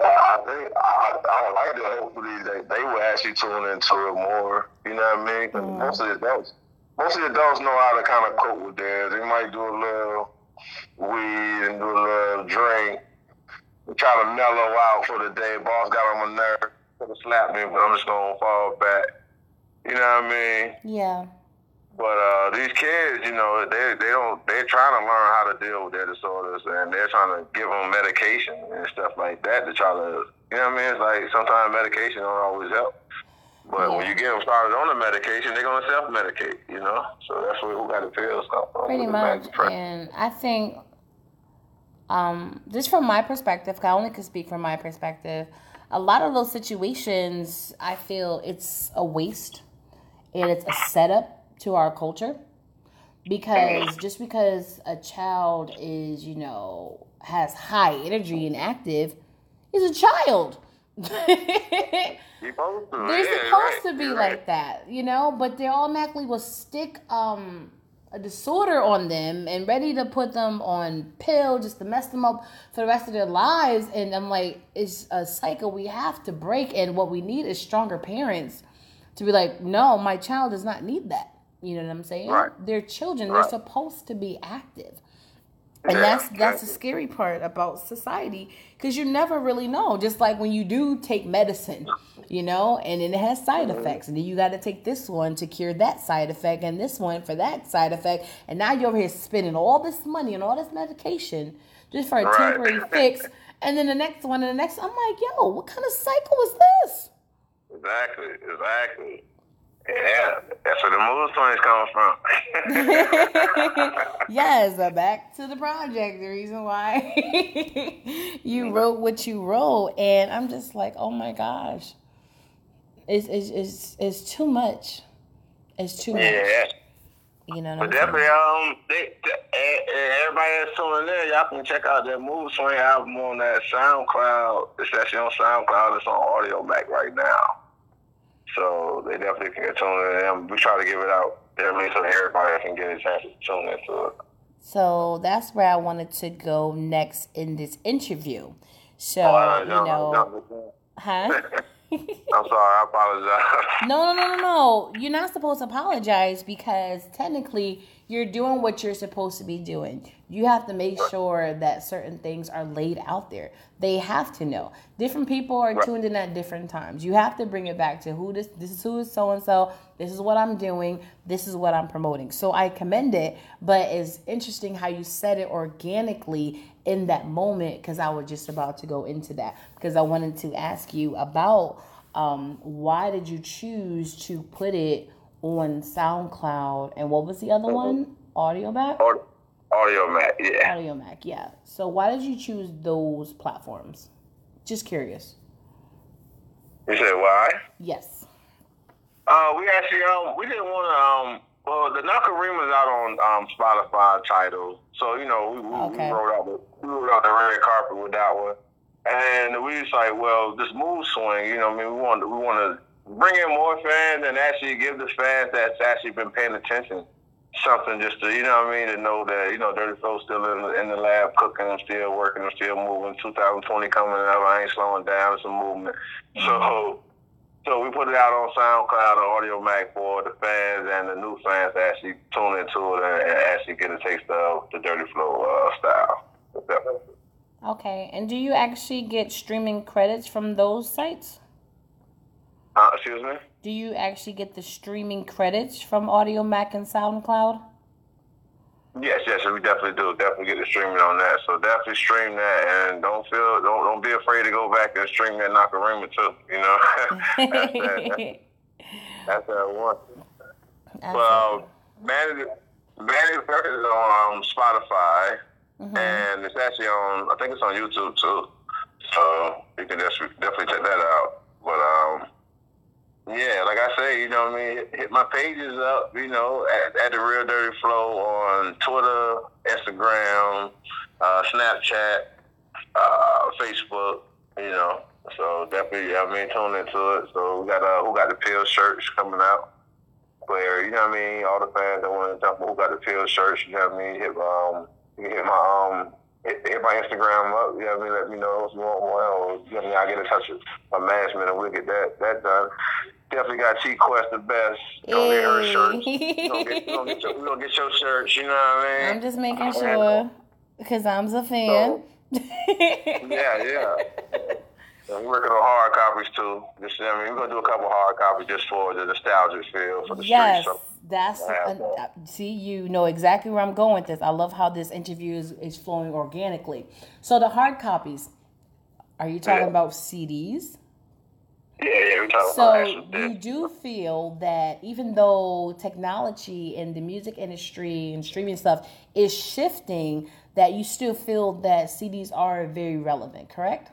I think I, I like to hopefully they, they will actually tune into it more. You know what I mean? Mm. most of the adults, most of the adults know how to kind of cope with theirs. They might do a little weed and do a little and try to mellow out for the day. Boss got on my nerve, could have slapped me, but I'm just gonna fall back. You know what I mean? Yeah. But uh, these kids, you know, they they don't they're trying to learn how to deal with their disorders, and they're trying to give them medication and stuff like that to try to, you know what I mean? It's like sometimes medication don't always help. But when you get them started on the medication, they're gonna self-medicate, you know. So that's where who got the pills from. Pretty much. And I think, um, just from my perspective, I only can speak from my perspective, a lot of those situations, I feel it's a waste and it's a setup to our culture. Because just because a child is, you know, has high energy and active, is a child. You supposed to. They're supposed to be like that, you know, but they automatically will stick um a disorder on them and ready to put them on pill just to mess them up for the rest of their lives. And I'm like, it's a cycle we have to break. And what we need is stronger parents to be like, no, my child does not need that. You know what I'm saying? Right. They're children. Right. They're supposed to be active. And Yeah, that's that's the scary part about society because you never really know. Just like when you do take medicine, you know, and then it has side Mm-hmm. effects, and then you got to take this one to cure that side effect, and this one for that side effect, and now you're over here spending all this money and all this medication just for a Right. temporary fix, and then the next one and the next. I'm like, yo, what kind of cycle is this? Exactly, exactly. Yeah, that's where the mood swings come from. yes, uh, back to the project. The reason why you wrote what you wrote, and I'm just like, oh my gosh, it's it's it's, it's too much. It's too much. yeah. You know what But I'm definitely, saying? um, they, they, everybody that's tuning in, y'all can check out that Mood Swing album on that SoundCloud. It's actually on SoundCloud. It's on Audiomack right now. So they definitely can get tune in. And we try to give it out every so everybody can get a chance to tune into it. So that's where I wanted to go next in this interview. So Uh, you no, know, huh? I'm sorry, I apologize. No, no, no, no, no. You're not supposed to apologize because technically you're doing what you're supposed to be doing. You have to make sure that certain things are laid out there. They have to know. Different people are tuned in at different times. You have to bring it back to who this this is who is so and so. This is what I'm doing. This is what I'm promoting. So I commend it, but it's interesting how you said it organically in that moment because I was just about to go into that because I wanted to ask you about um, why did you choose to put it on SoundCloud and what was the other one? Audiomack? Audio Mac, yeah. Audiomack, yeah. So why did you choose those platforms? Just curious. You said why? Yes. Uh, we actually um we didn't want to um well the Nakarima's out on um Spotify Tidal, so you know we we, Okay. we wrote out the we wrote out the red carpet with that one. And we was like, well, this mood swing, you know, I mean, we want we want to bring in more fans and actually give the fans that's actually been paying attention something just to, you know what I mean, to know that, you know, Durty Flow still in the, in the lab cooking, I'm still working, I'm still moving. 2020 coming up, I ain't slowing down, it's a movement. So, so we put it out on SoundCloud or Audiomack for the fans and the new fans to actually tune into it and, and actually get a taste of the Durty Flow uh, style. Okay, and do you actually get streaming credits from those sites? Excuse me? Do you actually get the streaming credits from Audiomack and SoundCloud? Yes, yes, we definitely do. Definitely get the streaming on that. So definitely stream that, and don't feel, don't don't be afraid to go back and stream that Nakarima too. You know, that's that, that's that one. Well, Vanity Fair is on Spotify, mm-hmm. and it's actually on. I think it's on YouTube too. So you can just definitely check that out. But um, yeah, like I say, you know what I mean? Hit my pages up, you know, at, at the Real Durty Flow on Twitter, Instagram, uh, Snapchat, uh, Facebook, you know. So definitely, I mean, tune into it. So we got uh, who got the pill shirts coming out. Where you know what I mean? All the fans that want to jump, who got the pill shirts? You know what I mean? Hit um, hit my um, hit, my Instagram up. You know what I mean? Let me know if you want one, or you know what I mean? I get in touch with my management and we'll get that that done. Definitely got T Quest the best. Don't get her shirts. gonna get, gonna get, your, we gonna get your shirts. You know what I mean? I'm just making sure because I'm a fan. So, yeah, yeah. we're working on hard copies too. Just, I mean, we're gonna do a couple hard copies just for the nostalgic feel for the yes. streets. So that's uh, see you know exactly where i'm going with this. I love how this interview is, is flowing organically. So the hard copies are you talking yeah. about cds yeah, yeah, we're talking so about you do feel that even though technology and the music industry and streaming stuff is shifting that you still feel that cds are very relevant correct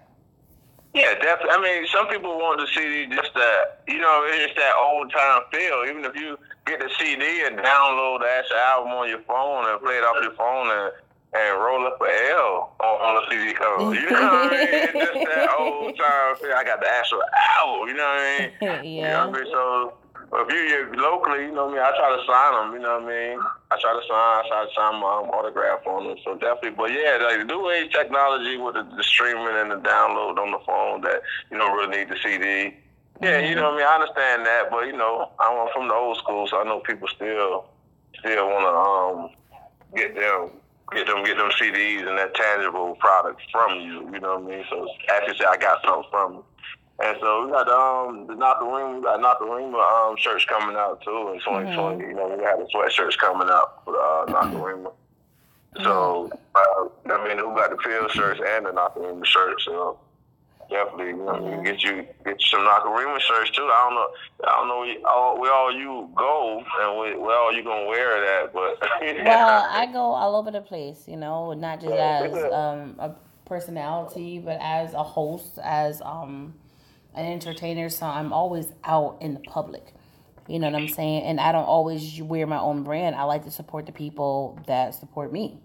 yeah, definitely. I mean, some people want the CD just that, you know, it's just that old time feel. Even if you get the CD and download the actual album on your phone and play it off your phone and and roll up a L on, on the CD cover. You know what I mean? It's just that old time feel. I got the actual album. You know what I mean? yeah. You know what I mean? So if you are locally, you know what I mean. I try to sign them. You know what I mean? I try to sign. I try to sign my um, autograph on them. So definitely, but yeah, like the new age technology with the, the streaming and the download on the phone that you don't really need the CD yeah, you know what I mean. I understand that, but you know, I'm from the old school, so I know people still still want to um get them get them get them CDs and that tangible product from you. You know what I mean? So actually, say I got something from. And so we got um the Nakarima, we got Nakarima um shirts coming out too in 2020. Mm-hmm. You know, we got the sweatshirts coming out for uh, Nakarima. So uh, I mean, who got the field shirts and the Nakarima shirts? So definitely. You know, mm-hmm. get you get some you some Nakarima shirts too. I don't know. I don't know where all, where all you go and where, where all you gonna wear that, but yeah. well, I go all over the place. You know, not just as um, a personality, but as a host, as um, an entertainer. So I'm always out in the public. You know what I'm saying? And I don't always wear my own brand. I like to support the people that support me.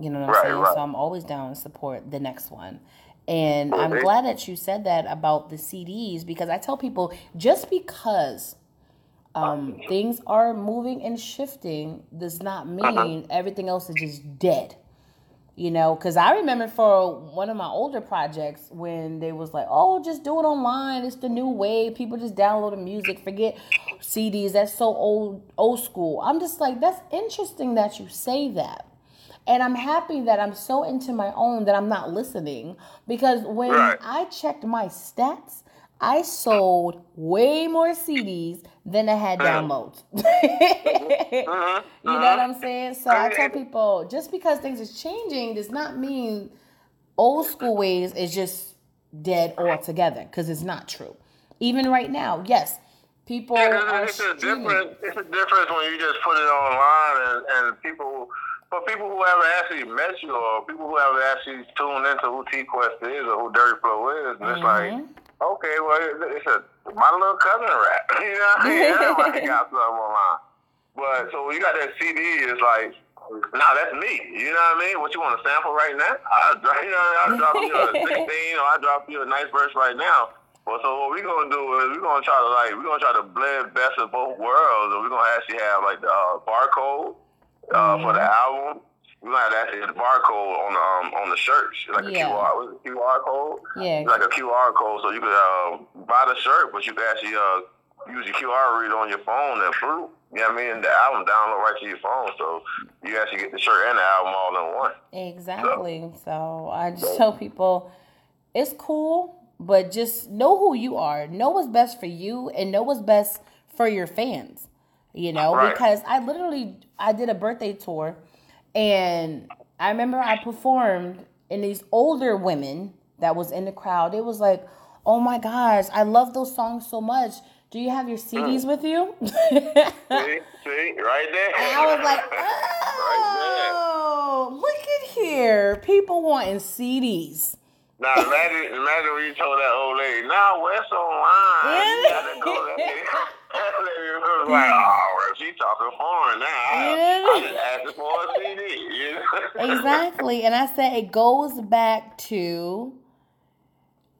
You know what I'm right, saying? Right. So I'm always down to support the next one. And I'm glad that you said that about the CDs because I tell people just because um, things are moving and shifting does not uh-huh. mean everything else is just dead. You know, because I remember for one of my older projects when they was like, "Oh, just do it online. It's the new way. People just download the music. Forget CDs. That's so old, old school." I'm just like, that's interesting that you say that and I'm happy that I'm so into my own that I'm not listening because when right. I checked my stats, I sold way more CDs than I had downloads. uh-huh. You know what I'm saying? So I tell people just because things is changing does not mean old school ways is just dead altogether because it's not true. Even right now, yes, people yeah, are it's a different. It's a difference when you just put it online and, and people for people who haven't actually met you or people who haven't actually tuned into who T Quest is or who Durty Flow is, and it's mm-hmm. like, okay, well, it's a my little cousin rap. you know, what I mean? everybody got something online. But so when you got that CD, it's like No, that's me. You know what I mean? What you want to sample right now? I, you know, I drop you a 16 or I drop you a nice verse right now. Well, so what we're gonna do is we're gonna try to like we're gonna try to blend best of both worlds, and we're gonna actually have like the uh, barcode uh, mm-hmm. for the album. We're gonna have actually the barcode on the um, on the shirts, like yeah. a QR, was it QR code? Yeah, like a QR code, so you could uh, buy the shirt, but you can actually uh, use your QR reader on your phone and fruit. You know what I mean? The album download right to your phone, so you actually get the shirt and the album all in one. Exactly. So, so I just tell people it's cool but just know who you are. Know what's best for you and know what's best for your fans. You know, right. because I literally I did a birthday tour and I remember I performed and these older women that was in the crowd, it was like, "Oh my gosh, I love those songs so much." Do you have your mm. CDs with you? see, see, right there. And I was like, oh, right look at here. People wanting CDs. Now imagine, imagine when you told that old lady, "Now West online, yeah. you gotta go." That lady was like, "Oh, talking foreign now. I, asked for a CD." exactly, and I said it goes back to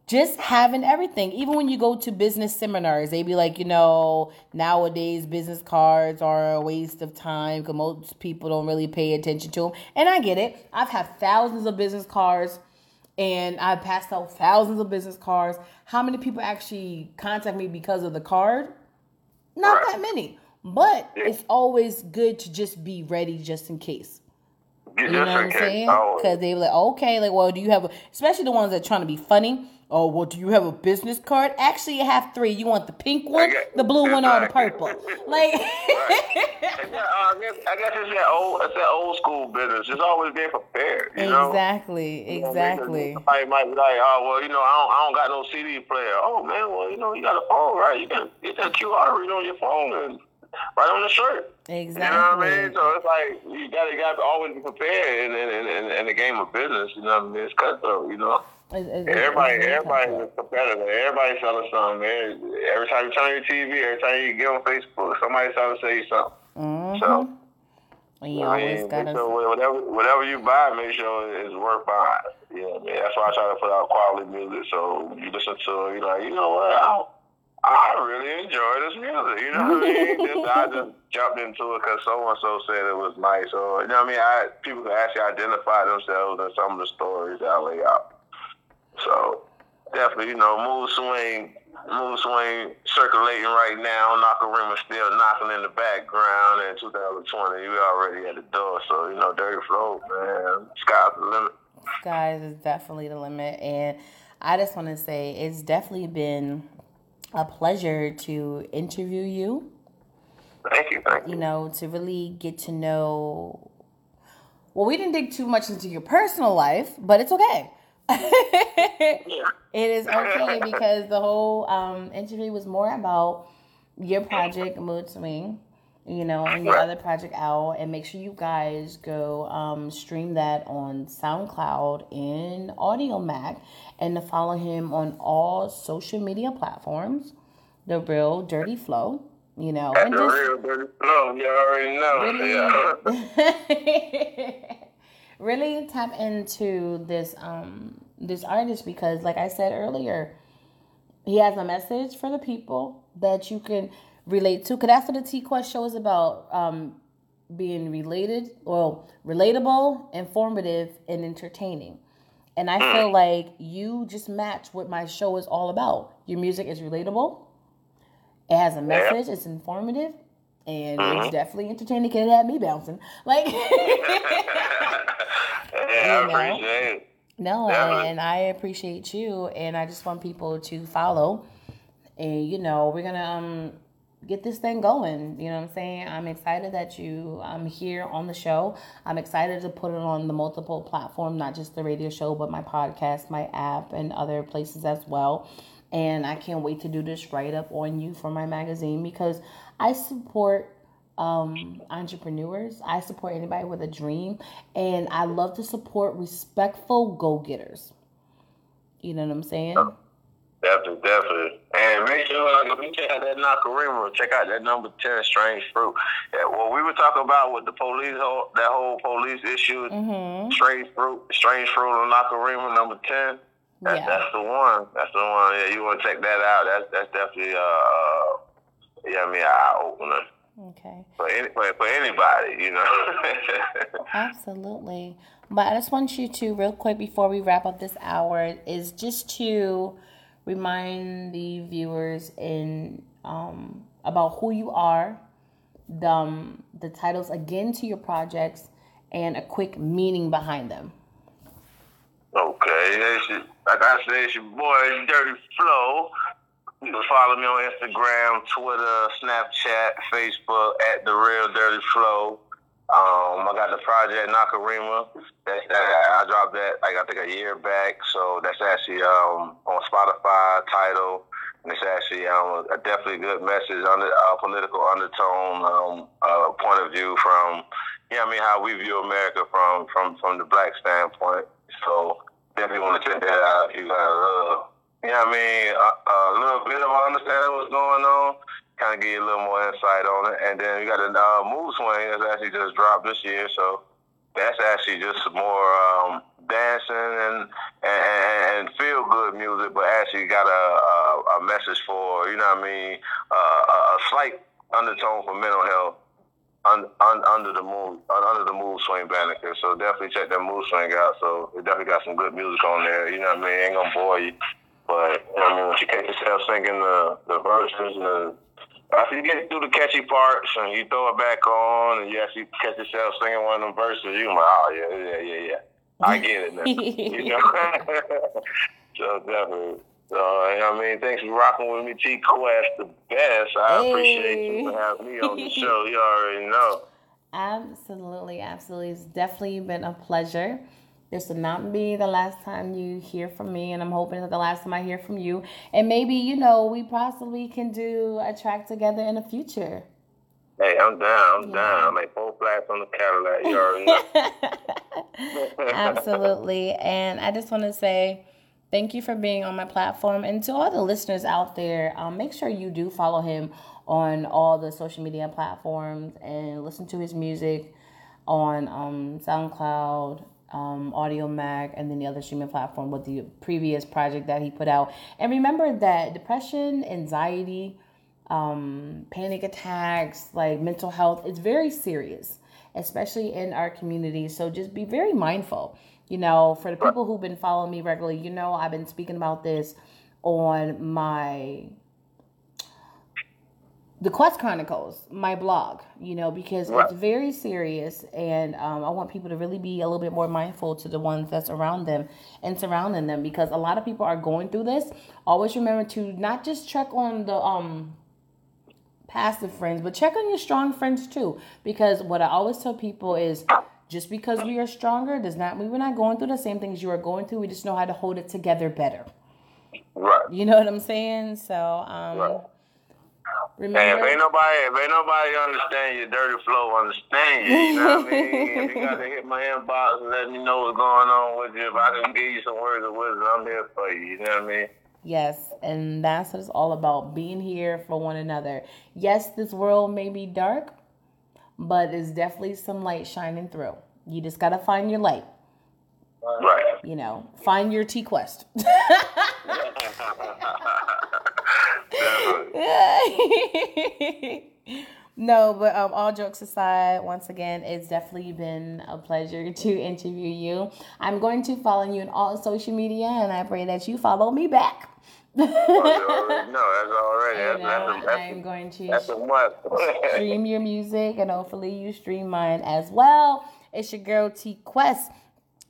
just having everything. Even when you go to business seminars, they be like, you know, nowadays business cards are a waste of time because most people don't really pay attention to them. And I get it. I've had thousands of business cards and I've passed out thousands of business cards. How many people actually contact me because of the card? Not right. that many. But it's always good to just be ready just in case. You know what I'm saying? Oh. Because they were like, okay, like, well, do you have, a, especially the ones that are trying to be funny Oh, well, do you have a business card? Actually, you have three. You want the pink one, the blue one, or the purple? Like, right. I, guess, I guess it's that old, it's that old school business. Just always being prepared. You exactly, know? exactly. Somebody might be like, oh, well, you know, I don't, I don't got no CD player. Oh man, well, you know, you got a phone, right? You can get that QR read on your phone and right on the shirt. Exactly. You know what I mean? So it's like you gotta, you gotta always be prepared in, in, in, in the game of business. You know what I mean? It's cutthroat. You know. It's, it's, everybody, it's everybody's a competitor. Everybody's selling something, man. Every time you turn your TV, every time you get on Facebook, somebody's trying to sell you something. Mm-hmm. So, you I always mean, gotta. So whatever, whatever you buy, make sure it's worth buying. Yeah, man. That's why I try to put out quality music. So you listen to it, you're like, you know what? I, I really enjoy this music. You know what I mean? just, I just jumped into it because so and so said it was nice. Or you know what I mean? I people can actually identify themselves in some of the stories that I lay out. So definitely, you know, mood swing, mood swing circulating right now. Knock-A-Rima still knocking in the background. In 2020, we already at the door. So you know, Durty Flow, man, sky's the limit. Sky is definitely the limit, and I just want to say it's definitely been a pleasure to interview you. Thank you. Thank you. You know, to really get to know. Well, we didn't dig too much into your personal life, but it's okay it is okay because the whole um, interview was more about your project, Mood Swing, you know, and your other project out. And make sure you guys go um, stream that on SoundCloud and Audiomack and to follow him on all social media platforms. The Real Durty Flow, you know. And the just, Real Durty Flow, you already know. Really, yeah. really tap into this um this artist because like I said earlier, he has a message for the people that you can relate to. Cause that's what the T Quest show is about. Um being related well relatable, informative, and entertaining. And I feel like you just match what my show is all about. Your music is relatable. It has a message. It's informative and mm-hmm. it's definitely entertaining. Cause it had me bouncing. Like, yeah, I appreciate. No, and I appreciate you, and I just want people to follow, and you know we're gonna um get this thing going. You know what I'm saying? I'm excited that you I'm here on the show. I'm excited to put it on the multiple platform, not just the radio show, but my podcast, my app, and other places as well. And I can't wait to do this write up on you for my magazine because I support um, entrepreneurs. I support anybody with a dream, and I love to support respectful go getters. You know what I'm saying? Definitely, definitely. And make sure if you check out that Nakarima, check out that number 10, Strange Fruit. Yeah, well, we were talking about with the police, whole, that whole police issue, mm-hmm. Strange Fruit, Strange Fruit on Nakarima, number 10. That's, yeah. that's the one. That's the one. Yeah, you want to check that out. That's that's definitely, uh, yeah, I mean, eye opener. Okay. For, any, for, for anybody, you know. Absolutely. But I just want you to, real quick, before we wrap up this hour, is just to remind the viewers in um, about who you are, the, um, the titles again to your projects, and a quick meaning behind them. Okay, like I said, it's your boy Durty Flow. You can follow me on Instagram, Twitter, Snapchat, Facebook at the Real Durty Flow. Um, I got the project Nakarima. I dropped that like I think a year back. So that's actually um, on Spotify Tidal. And it's actually um, a definitely good message on the uh, political undertone um, uh, point of view from, you know I mean, how we view America from, from, from the black standpoint. So definitely want to check that out. You got, uh, you know I mean, a, a little bit of understanding what's going on kind of give you a little more insight on it. And then we got a uh, swing that's actually just dropped this year, so that's actually just more um, dancing and, and and feel good music, but actually got a, a, a message for you know what I mean, uh, a slight undertone for mental health. Un, un, under the mood, under the mood swing banner. So definitely check that mood swing out. So it definitely got some good music on there. You know what I mean? Ain't gonna bore you, but you know I mean. Once you catch yourself singing the the verses and the after you get through the catchy parts and you throw it back on and you actually catch yourself singing one of them verses, you're like, oh, yeah, yeah, yeah, yeah. I get it now. you know? so definitely. So, I mean, thanks for rocking with me, T Quest, the best. I hey. appreciate you for having me on the show. You already know. Absolutely, absolutely. It's definitely been a pleasure. This will not be the last time you hear from me, and I'm hoping that the last time I hear from you. And maybe, you know, we possibly can do a track together in the future. Hey, I'm down. I'm yeah. down. I'm like four flats on the Cadillac. You already know. Absolutely. And I just want to say thank you for being on my platform. And to all the listeners out there, um, make sure you do follow him on all the social media platforms and listen to his music on um, SoundCloud, um, Audiomack, and then the other streaming platform with the previous project that he put out. And remember that depression, anxiety, um, panic attacks, like mental health, it's very serious, especially in our community. So just be very mindful. You know, for the people who've been following me regularly, you know, I've been speaking about this on my the Quest Chronicles, my blog, you know, because right. it's very serious, and um, I want people to really be a little bit more mindful to the ones that's around them and surrounding them, because a lot of people are going through this. Always remember to not just check on the um passive friends, but check on your strong friends too, because what I always tell people is. Just because we are stronger does not mean we're not going through the same things you are going through. We just know how to hold it together better. Right. You know what I'm saying? So, um, right Remember? Hey, if ain't nobody, if ain't nobody understand your dirty flow, understand you. You know what I mean? If you gotta hit my inbox and let me know what's going on with you, if I can give you some words of wisdom, I'm here for you. You know what I mean? Yes, and that's what it's all about being here for one another. Yes, this world may be dark, but there's definitely some light shining through. You just got to find your light. Right. You know, find your T Quest. no, but um, all jokes aside, once again, it's definitely been a pleasure to interview you. I'm going to follow you on all social media, and I pray that you follow me back. no, that's already. That's, that's, I'm going to that's a stream your music, and hopefully you stream mine as well. It's your girl T Quest.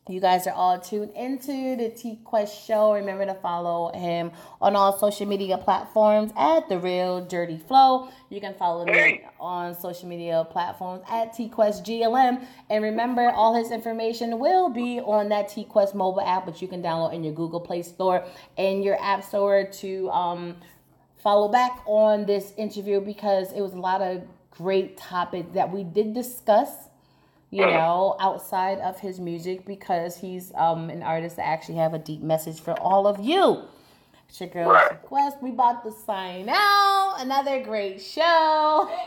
You guys are all tuned into the T Quest show. Remember to follow him on all social media platforms at The Real Durty Flow. You can follow me on social media platforms at T Quest GLM. And remember, all his information will be on that T Quest mobile app, which you can download in your Google Play Store and your App Store to um, follow back on this interview because it was a lot of great topics that we did discuss you know, outside of his music because he's um, an artist that actually have a deep message for all of you. It's your girl right. Quest. We about to sign out. Another great show.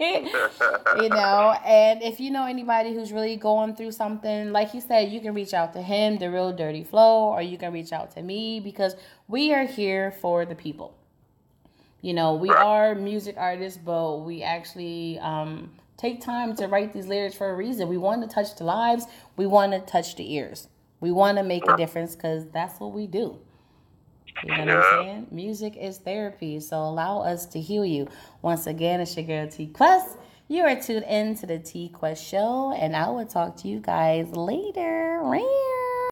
you know, and if you know anybody who's really going through something, like he said, you can reach out to him, the real Durty Flow, or you can reach out to me because we are here for the people. You know, we right. are music artists, but we actually um, take time to write these lyrics for a reason. We want to touch the lives, we want to touch the ears. We want to make a difference because that's what we do. You know yeah. what I'm saying? Music is therapy, so allow us to heal you. Once again, it's your girl T Quest. You are tuned in to the T Quest Show, and I will talk to you guys later.